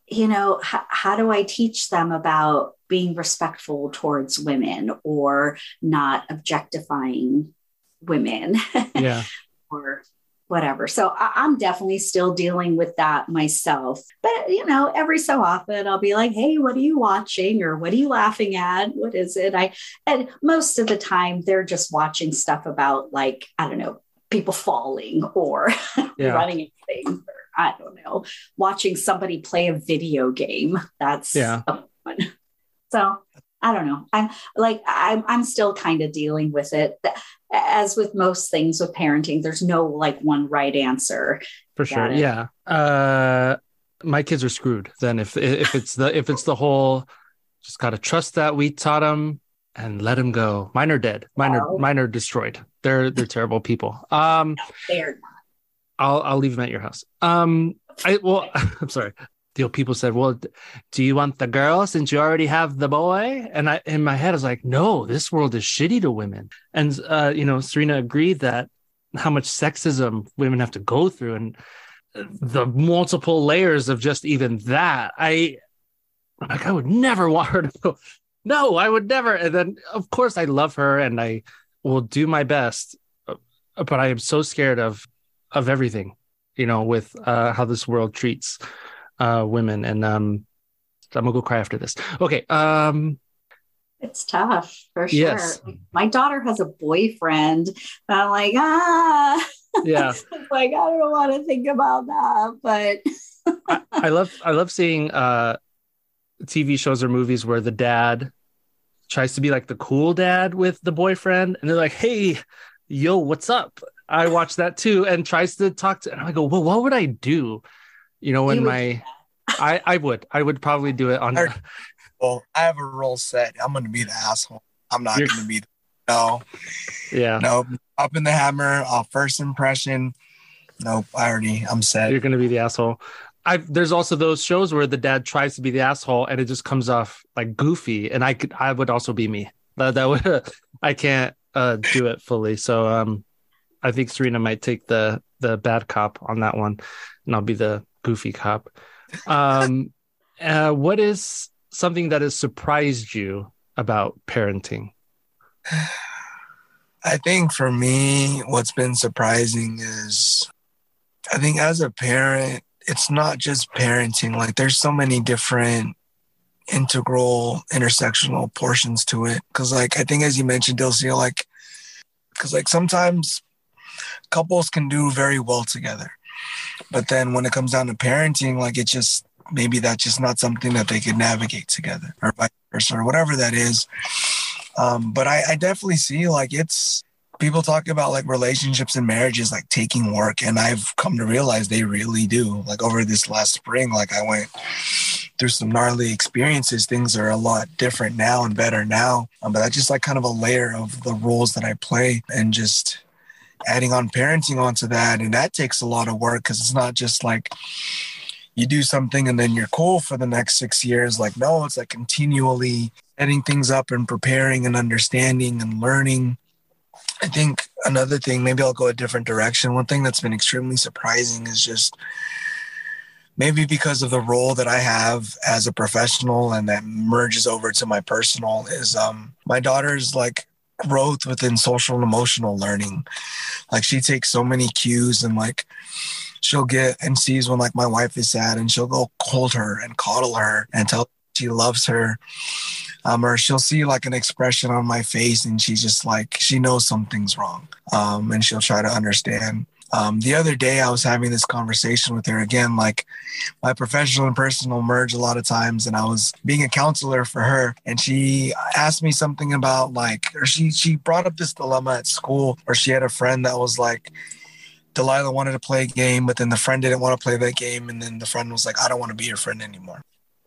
you know, h- how do I teach them about being respectful towards women or not objectifying women? Yeah. [LAUGHS] or whatever. So I, am definitely still dealing with that myself. But, you know, every so often I'll be like, hey, what are you watching? Or what are you laughing at? What is it? I, and most of the time they're just watching stuff about like, I don't know, people falling or [LAUGHS] yeah. running things. Or, I don't know, watching somebody play a video game. That's yeah. fun. [LAUGHS] So I don't know. I'm like I'm I'm still kind of dealing with it. As with most things with parenting, there's no like one right answer. For sure. Yeah. Uh my kids are screwed then if if it's the if it's the whole just got to trust that we taught them and let them go. Mine are dead. Mine are mine are destroyed. They're they're terrible people. Um no, they're not. I'll I'll leave them at your house. Um I well [LAUGHS] I'm sorry you know, people said, "Well, do you want the girl since you already have the boy?" And I, in my head, I was like, "No, this world is shitty to women." And uh, you know, Serena agreed that how much sexism women have to go through, and the multiple layers of just even that. I, like, I would never want her to go. No, I would never. And then, of course, I love her, and I will do my best, uh, but I am so scared of of everything, you know, with uh, how this world treats uh, women. And um, I'm gonna go cry after this. Okay. Um, it's tough for sure. Yes. My daughter has a boyfriend. I'm like, ah, [LAUGHS] Yeah. like I don't want to think about that, but I, I love I love seeing uh TV shows or movies where the dad tries to be like the cool dad with the boyfriend and they're like, "Hey, yo, what's up?" I watch that too and tries to talk to and I go, "Well, what would I do?" You know, when You my [LAUGHS] I I would I would probably do it on [LAUGHS] Well, I have a role set. I'm gonna be the asshole. I'm not gonna be the no, yeah. no. Up in the hammer, off first impression. Nope, I already I'm set. You're gonna be the asshole. I there's also those shows where the dad tries to be the asshole and it just comes off like goofy, and I could I would also be me. That, that would [LAUGHS] I can't uh, do it fully. So um, I think Serena might take the the bad cop on that one, and I'll be the goofy cop. Um, [LAUGHS] uh, what is something that has surprised you about parenting? [SIGHS] I think for me, what's been surprising is I think as a parent, it's not just parenting. Like there's so many different integral intersectional portions to it. Cause like I think as you mentioned, Dilcia, like because like sometimes couples can do very well together. But then when it comes down to parenting, like it just maybe that's just not something that they could navigate together or vice versa or whatever that is. Um, but I, I definitely see like it's people talk about like relationships and marriages like taking work and I've come to realize they really do. Like over this last spring, like I went through some gnarly experiences. Things are a lot different now and better now. Um, but that's just like kind of a layer of the roles that I play and just adding on parenting onto that. And that takes a lot of work because it's not just like you do something and then you're cool for the next six years. Like, no, it's like continually setting things up and preparing and understanding and learning. I think another thing, maybe I'll go a different direction. One thing that's been extremely surprising is just maybe because of the role that I have as a professional and that merges over to my personal is um my daughter's like growth within social and emotional learning. Like she takes so many cues and like she'll get and sees when like my wife is sad and she'll go hold her and coddle her and tell she loves her. Um, or she'll see like an expression on my face and she's just like she knows something's wrong. Um, and she'll try to understand. Um, the other day I was having this conversation with her again, like my professional and personal merge a lot of times, and I was being a counselor for her, and she asked me something about like, or she she brought up this dilemma at school, or she had a friend that was like, Delilah wanted to play a game, but then the friend didn't want to play that game, and then the friend was like, I don't want to be your friend anymore.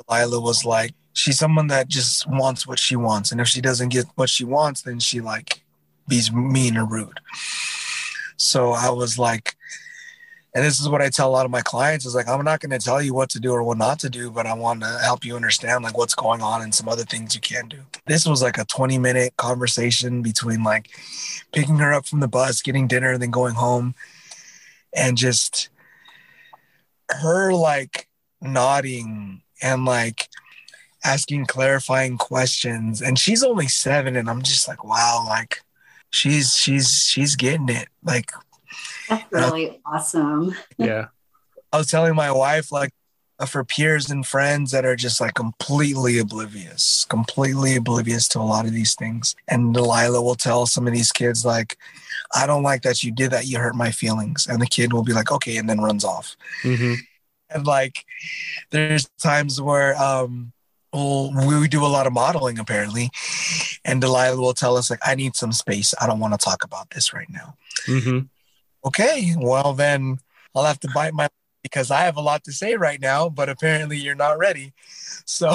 Delilah was like, she's someone that just wants what she wants, and if she doesn't get what she wants, then she like be mean or rude. So I was like, and this is what I tell a lot of my clients is like, I'm not going to tell you what to do or what not to do, but I want to help you understand like what's going on and some other things you can do. This was like a 20 minute conversation between like picking her up from the bus, getting dinner, and then going home, and just her like nodding and like asking clarifying questions. And she's only seven, and I'm just like, wow, like she's she's she's getting it. Like that's really awesome. Yeah. [LAUGHS] I was telling my wife, like, for peers and friends that are just like completely oblivious, completely oblivious to a lot of these things. And Delilah will tell some of these kids, like, I don't like that you did that. You hurt my feelings. And the kid will be like, okay, and then runs off. hmm And like, there's times where, um, well, we do a lot of modeling apparently. And Delilah will tell us, like, I need some space. I don't want to talk about this right now hmm okay, well then I'll have to bite my [LAUGHS] because I have a lot to say right now, but apparently you're not ready. [LAUGHS] So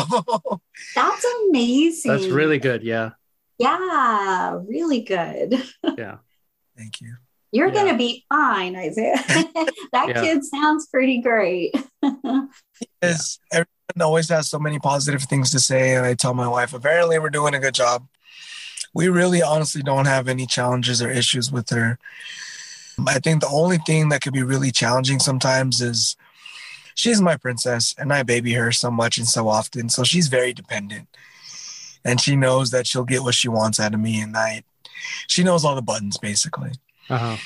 That's amazing. That's really good. Yeah. yeah, really good. [LAUGHS] Yeah. thank you. You're Yeah. gonna be fine, Isaiah. that Yeah. kid sounds pretty great. Because everyone always has so many positive things to say, and I tell my wife, apparently we're doing a good job. We really honestly don't have any challenges or issues with her. I think the only thing that could be really challenging sometimes is she's my princess and I baby her so much and so often. So she's very dependent. And she knows that she'll get what she wants out of me. And I she knows all the buttons basically. Uh-huh.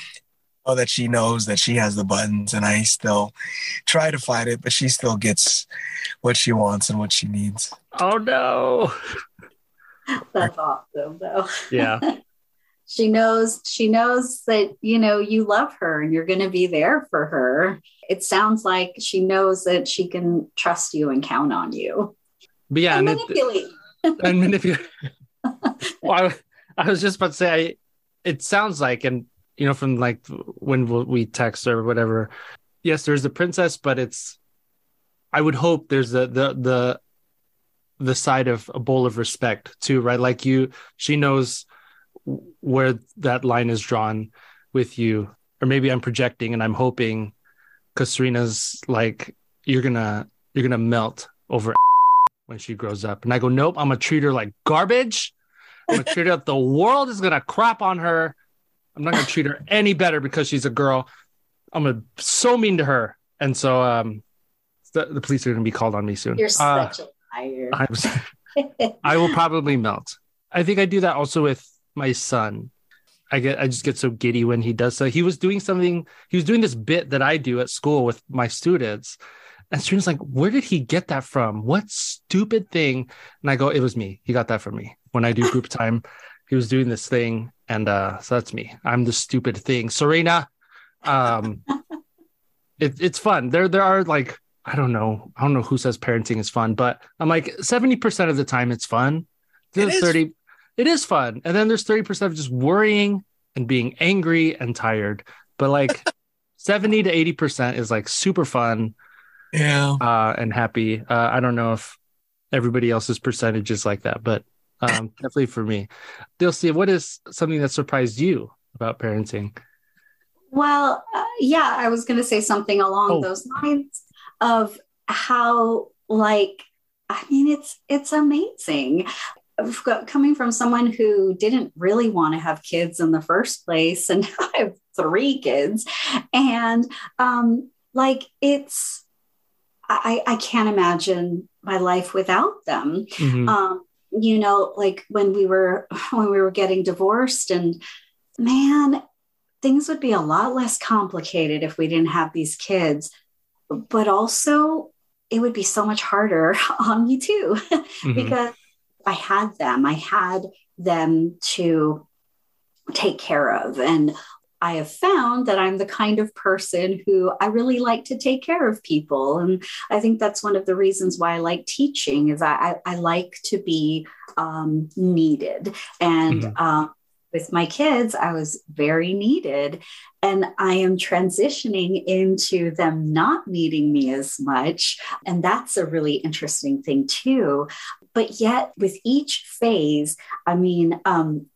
Know that she knows that she has the buttons and I still try to fight it, but she still gets what she wants and what she needs. Oh no. That's awesome, though. Yeah. [LAUGHS] she knows she knows that you know you love her and you're going to be there for her it sounds like she knows that she can trust you and count on you but yeah and and, manipulate it, and manipulate well I, I was just about to say I, it sounds like and you know from like when we text or whatever. Yes there's the princess but it's i would hope there's the the the the side of a bowl of respect too right? Like you she knows where that line is drawn with you. Or maybe i'm projecting and i'm hoping because serena's like you're gonna you're gonna melt over [LAUGHS] when she grows up. And i go nope i'm gonna treat her like garbage. I'm gonna treat her the world is gonna crap on her i'm not gonna treat her any better because she's a girl i'm gonna so mean to her and so um the, the police are gonna be called on me soon you're Uh, such a liar I'm, [LAUGHS] I will probably melt. I think I do that also with my son. I get I just get so giddy when he does so. He was doing something, he was doing this bit that I do at school with my students. And students like, where did he get that from? What stupid thing? And I go, it was me. He got that from me. When I do group [LAUGHS] time, he was doing this thing. And uh, so that's me. I'm the stupid thing. Serena. Um [LAUGHS] it, it's fun. There there are like I don't know. I don't know who says parenting is fun, but I'm like 70% of the time it's fun. It is. 30 it is fun. And then there's 30% of just worrying and being angry and tired. But like [LAUGHS] 70 to 80% is like super fun Yeah. uh, and happy. Uh, I don't know if everybody else's percentage is like that, but um, [LAUGHS] definitely for me. Dilcia, what is something that surprised you about parenting? Well, uh, yeah, I was going to say something along Oh. those lines of how, like, I mean, it's it's amazing. Coming from someone who didn't really want to have kids in the first place, [LAUGHS] and now I have three kids, and um, like it's, I I can't imagine my life without them Mhm. um, you know, like when we were [LAUGHS] when we were getting divorced, and man, things would be a lot less complicated if we didn't have these kids. But also, it would be so much harder [LAUGHS] on me too, [LAUGHS] Mhm. because I had them. I had them to take care of, and I have found that I'm the kind of person who I really like to take care of people. And I think that's one of the reasons why I like teaching is I, I, I like to be um, needed. And Mhm. um, with my kids, I was very needed. And I am transitioning into them not needing me as much. And that's a really interesting thing, too. But yet, with each phase, I mean, um,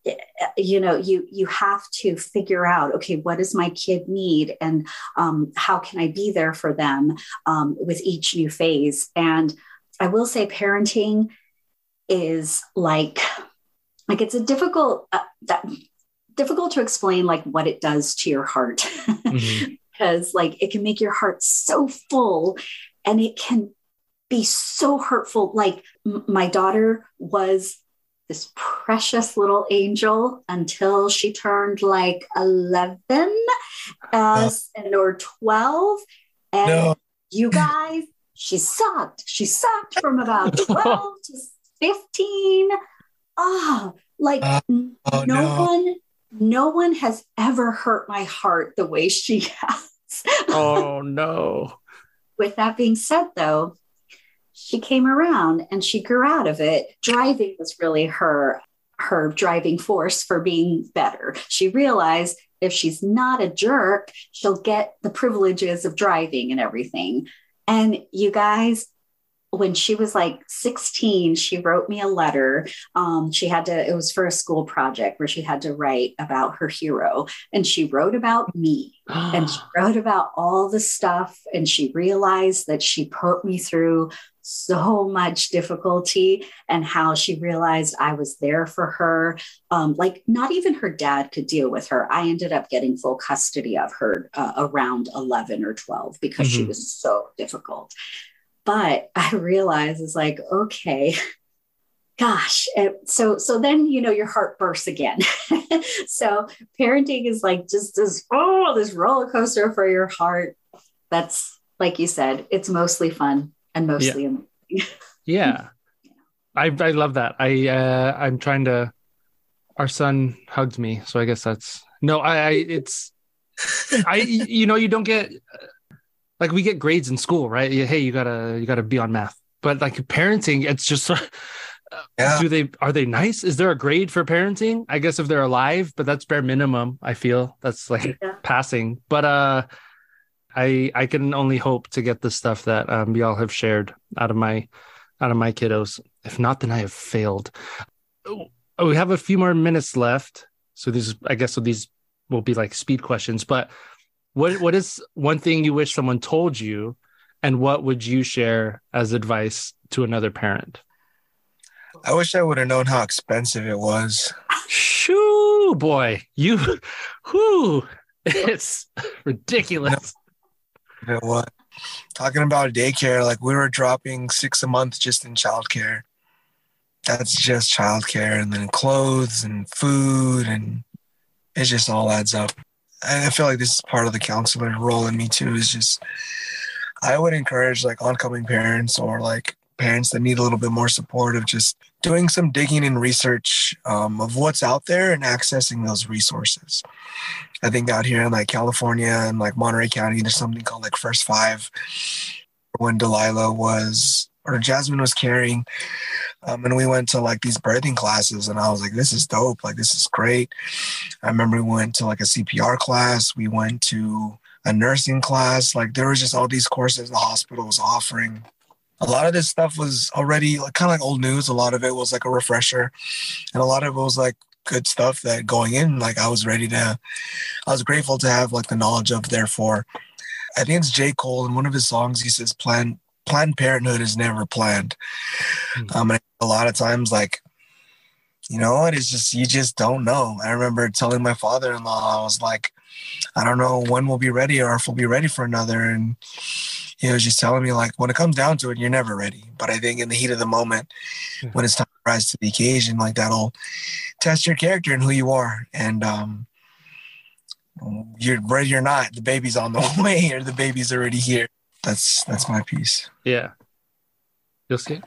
you know, you you have to figure out, okay, what does my kid need, and um, how can I be there for them um, with each new phase? And I will say, parenting is like like it's a difficult uh, that difficult to explain like what it does to your heart [LAUGHS] Mhm. because like it can make your heart so full and it can be so hurtful. Like m- my daughter was this precious little angel until she turned like 11 uh, and or 12 and No. you guys she sucked. She sucked from about [LAUGHS] 12 to 15 oh like Uh, oh, no, no. one no one has ever hurt my heart the way she [LAUGHS] has. Oh no. with that being said though she came around and she grew out of it. Driving was really her her driving force for being better. She realized if she's not a jerk she'll get the privileges of driving and everything. And you guys when she was like 16 she wrote me a letter. Um, she had to it was for a school project where she had to write about her hero. And she wrote about me. [GASPS] And she wrote about all the stuff. And she realized that she put me through so much difficulty and how she realized I was there for her. Um, like, not even her dad could deal with her. I ended up getting full custody of her uh, around 11 or 12 because she Mhm. was so difficult. But [LAUGHS] I realized it's like, okay, gosh so so then you know your heart bursts again [LAUGHS] so parenting is like just this oh this roller coaster for your heart that's like you said it's mostly fun and mostly amazing. [LAUGHS] Yeah. I I love that. I uh I'm trying to our son hugged me, so I guess that's no. I, I it's I you know you don't get like we get grades in school, right? Hey, you gotta you gotta be on math, but like parenting, it's just. Yeah. Do they are they nice? Is there a grade for parenting? I guess if they're alive, but that's bare minimum. I feel that's like yeah. passing. But uh, I I can only hope to get the stuff that um, y'all have shared out of my out of my kiddos. If not, then I have failed. Oh, we have a few more minutes left, so these I guess so these will be like speed questions. But what what is one thing you wish someone told you, and what would you share as advice to another parent? I wish I would have known how expensive it was. Shoo, boy, you, whoo, [LAUGHS] it's ridiculous. It was talking about daycare. Like we were dropping six a month just in childcare. That's just childcare, and then clothes and food, and it just all adds up. And I feel like this is part of the counselor role in me too. Is just I would encourage like oncoming parents or like parents that need a little bit more support of just doing some digging and research um, of what's out there and accessing those resources. I think out here in like California and like Monterey County, there's something called like First Five. When Delilah was or Jasmine was carrying, um, and we went to like these birthing classes, and I was like, "This is dope! Like this is great." I remember we went to like a CPR class. We went to a nursing class. Like there was just all these courses the hospital was offering a lot of this stuff was already like kind of like old news. A lot of it was like a refresher, and a lot of it was like good stuff that going in, like I was ready to, I was grateful to have like the knowledge of. Therefore, I think it's J. Cole in one of his songs. He says, "Plan Planned Parenthood is never planned." Mm-hmm. Um, and a lot of times, like you know it's just you just don't know. I remember telling my father-in-law, I was like, I don't know when we'll be ready or if we'll be ready for another, and he was just telling me like when it comes down to it, you're never ready. But I think in the heat of the moment, mm-hmm. when it's time rise to the occasion, like that'll test your character and who you are. And um, you're ready or not, the baby's on the [LAUGHS] way or the baby's already here. That's that's my piece. Yeah. You'll see.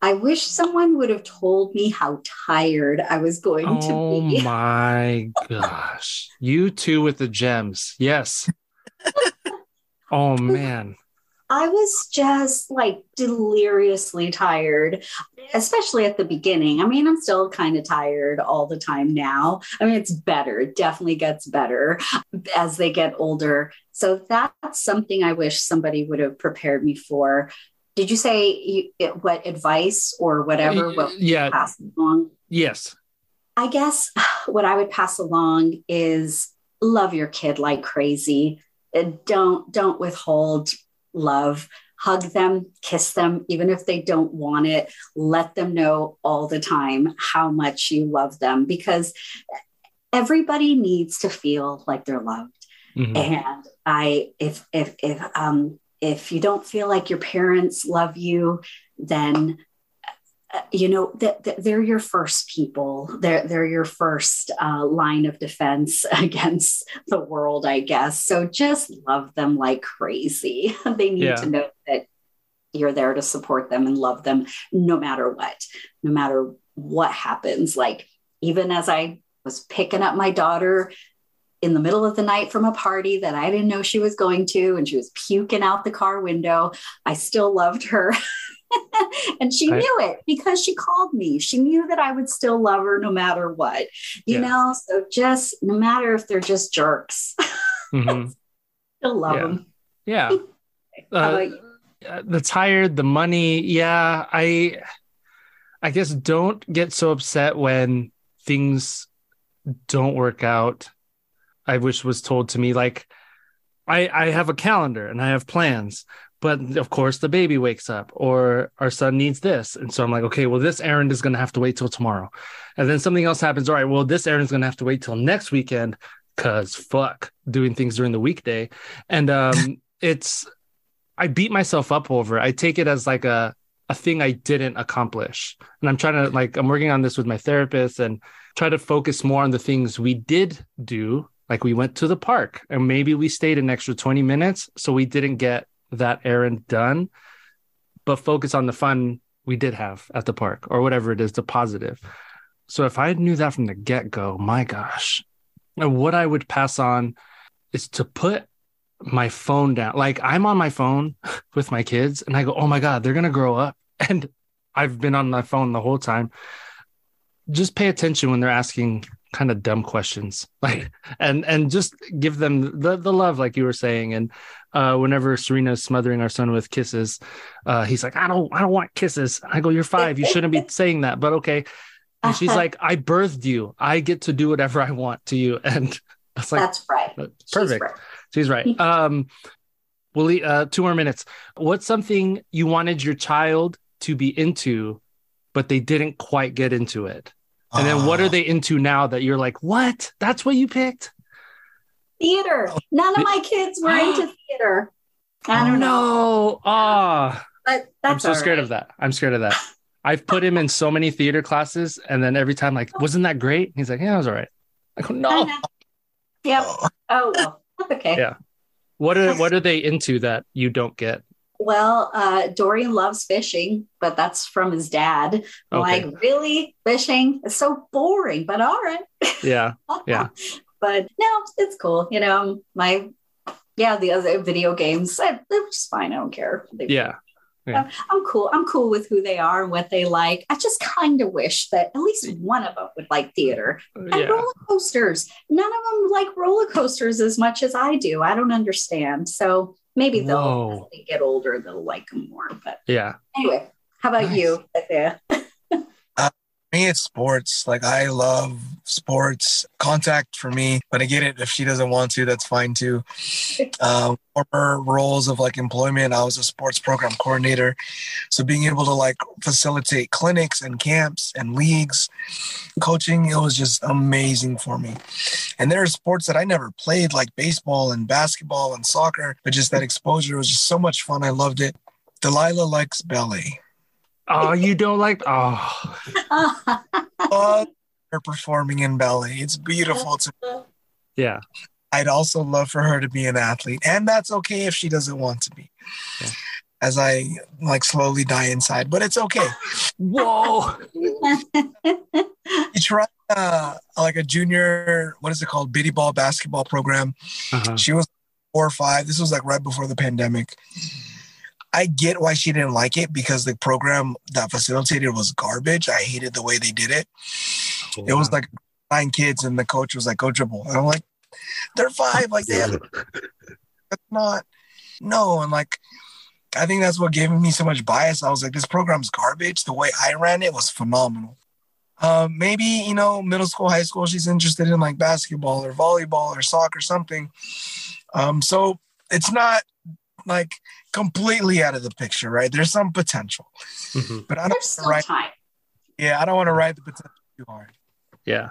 I wish someone would have told me how tired I was going oh to be. Oh [LAUGHS] my gosh. You too with the gems. Yes. [LAUGHS] Oh man. I was just like deliriously tired, especially at the beginning. I mean, I'm still kind of tired all the time now. I mean, it's better. It definitely gets better as they get older. So that's something I wish somebody would have prepared me for. Did you say you, it, what advice or whatever? What yeah. Pass along? Yes. I guess what I would pass along is love your kid like crazy don't don't withhold love hug them kiss them even if they don't want it let them know all the time how much you love them because everybody needs to feel like they're loved mm-hmm. and i if if if um if you don't feel like your parents love you then you know that, they're your first people. They're they're your first uh, line of defense [LAUGHS] against the world i guess. So just love them like crazy. [LAUGHS] They need yeah. to know that you're there to support them and love them no matter what no matter what happens. Like even as i was picking up my daughter in the middle of the night from a party that I didn't know she was going to, and she was puking out the car window. I still loved her. [LAUGHS] and she I, knew it because she called me. She knew that I would still love her no matter what, you yeah. know? So just no matter if they're just jerks, [LAUGHS] mm-hmm. still love yeah. them. Yeah. [LAUGHS] Uh, the tired, the money. Yeah. I, I guess don't get so upset when things don't work out. I wish was told to me like, I, I have a calendar and I have plans but of course the baby wakes up or our son needs this. And so i'm like okay well this errand is going to have to wait till tomorrow. And then something else happens. All right well this errand is going to have to wait till next weekend because fuck doing things during the weekday. And um [LAUGHS] it's i beat myself up over it. i take it as like a a thing i didn't accomplish. And i'm trying to like i'm working on this with my therapist and try to focus more on the things we did do like we went to the park and maybe we stayed an extra 20 minutes so we didn't get that errand done, but focus on the fun we did have at the park or whatever it is, the positive. So if I knew that from the get go, my gosh, and what I would pass on is to put my phone down. Like I'm on my phone [LAUGHS] with my kids and I go, oh my God, they're going to grow up. [LAUGHS] And I've been on my phone the whole time. Just pay attention when they're asking kind of dumb questions. [LAUGHS] Like and and just give them the, the love like you were saying. And uh whenever serena's smothering our son with kisses uh he's like i don't i don't want kisses. I go you're five. You shouldn't be [LAUGHS] saying that but okay. And she's like i birthed you. I get to do whatever i want to you. [LAUGHS] And it's like That's right. perfect She's right. she's right. Um Willie, uh two more minutes. What's something you wanted your child to be into but they didn't quite get into it and then what are Ah. they into now that you're like, what? That's what you picked? Theater. None of my kids were into [GASPS] theater. I don't know. No. Ah, But that's I'm so scared right. of that. I'm scared of that. I've put him in so many theater classes, and then every time, like, wasn't that great? He's like, yeah, it was all right. I go, no. Yep. Oh, [GASPS] Oh well. That's okay. Yeah. What are what are they into that you don't get? Well, uh, Dorian loves fishing, but that's from his dad. Okay. Like, really? Fishing? It's so boring, but all right. Yeah. Yeah. [LAUGHS] but no, it's cool. You know, my, yeah, the other video games, I, they're just fine. I don't care. They- Yeah. I'm cool. I'm cool with who they are and what they like. I just kind of wish that at least one of them would like theater and Yeah. roller coasters. None of them like roller coasters as much as I do. I don't understand. So maybe they'll Whoa. as they get older, they'll like them more. But Yeah. anyway, how about Nice. you? Isaiah? [LAUGHS] me, it's sports. Like I love sports. Contact for me, but I get it. If she doesn't want to, that's fine too. Um, former roles of like employment, I was a sports program coordinator, so being able to like facilitate clinics and camps and leagues, coaching, it was just amazing for me. And there are sports that I never played, like baseball and basketball and soccer, but just that exposure was just so much fun. I loved it. Delilah likes ballet. Oh, you don't like oh [LAUGHS] love her performing in ballet. It's beautiful. To, yeah. I'd also love for her to be an athlete, and that's okay if she doesn't want to be. Yeah. As I like slowly die inside, but it's okay. Whoa. [LAUGHS] You try uh, like a junior, what is it called, biddy ball basketball program. Uh-huh. She was four or five. This was like right before the pandemic. I get why she didn't like it because the program that facilitated was garbage. I hated the way they did it. It was like nine kids, and the coach was like, "Go dribble," and I'm like, "They're five, like they have that's not no." And like, I think that's what gave me so much bias. I was like, "This program's garbage." The way I ran it was phenomenal. Um, maybe you know, middle school, high school, she's interested in like basketball or volleyball or soccer, or something. Um, so it's not like completely out of the picture, right? There's some potential, Mhm. but I don't There's still right. time. Yeah, I don't want to write the potential too hard. Yeah.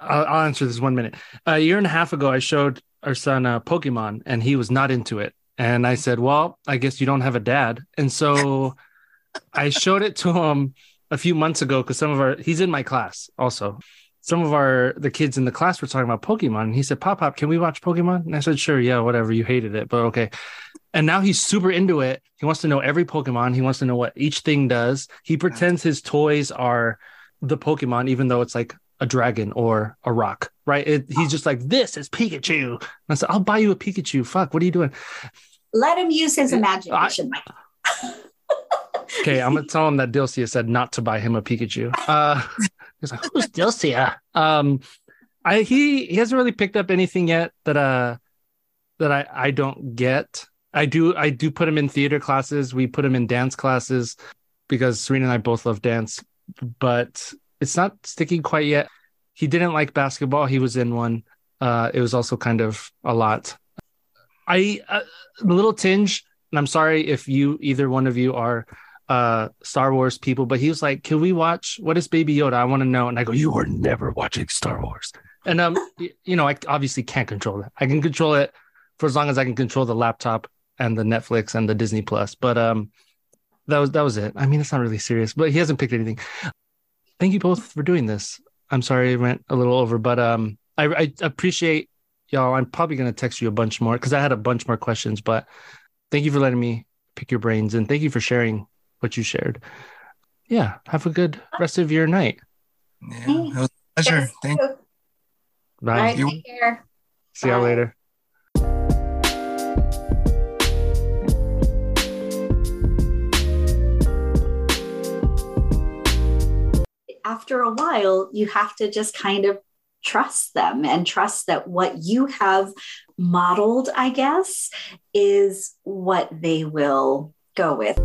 I'll, I'll answer this one minute. A year and a half ago, I showed our son uh, Pokemon and he was not into it. And I said, Well, I guess you don't have a dad. And so [LAUGHS] I showed it to him a few months ago because some of our, he's in my class also. Some of our, the kids in the class were talking about Pokemon. And he said, Pop, Pop, can we watch Pokemon? And I said, Sure. Yeah, whatever. You hated it, but okay. And now he's super into it. He wants to know every Pokemon. He wants to know what each thing does. He pretends his toys are the Pokemon, even though it's like a dragon or a rock, right? It, he's just like, this is Pikachu. And I said, I'll buy you a Pikachu. Fuck, what are you doing? Let him use his imagination. Mike. [LAUGHS] Okay, I'm gonna tell him that Dilcia said not to buy him a Pikachu. Uh, he's like, who's Dilcia? Um, I he he hasn't really picked up anything yet that uh that I I don't get. I do I do put him in theater classes. We put him in dance classes because Serena and I both love dance, but it's not sticking quite yet. He didn't like basketball. He was in one. Uh, it was also kind of a lot. I uh, a little tinge, and I'm sorry if you either one of you are uh Star Wars people, but he was like, "Can we watch what is Baby Yoda? I want to know." And I go, "You are never watching Star Wars." And um, you know, I obviously can't control it. I can control it for as long as I can control the laptop and the Netflix and the Disney Plus. But um, that was that was it. I mean, it's not really serious, but he hasn't picked anything. Thank you both for doing this. I'm sorry I went a little over, but um, I, I appreciate y'all. I'm probably gonna text you a bunch more because I had a bunch more questions, but thank you for letting me pick your brains and thank you for sharing what you shared. Yeah, have a good rest of your night. Yeah, it was a pleasure. Yes. Thank All Bye. right, You- take care. See y'all later. after a while, you have to just kind of trust them and trust that what you have modeled, I guess, is what they will go with.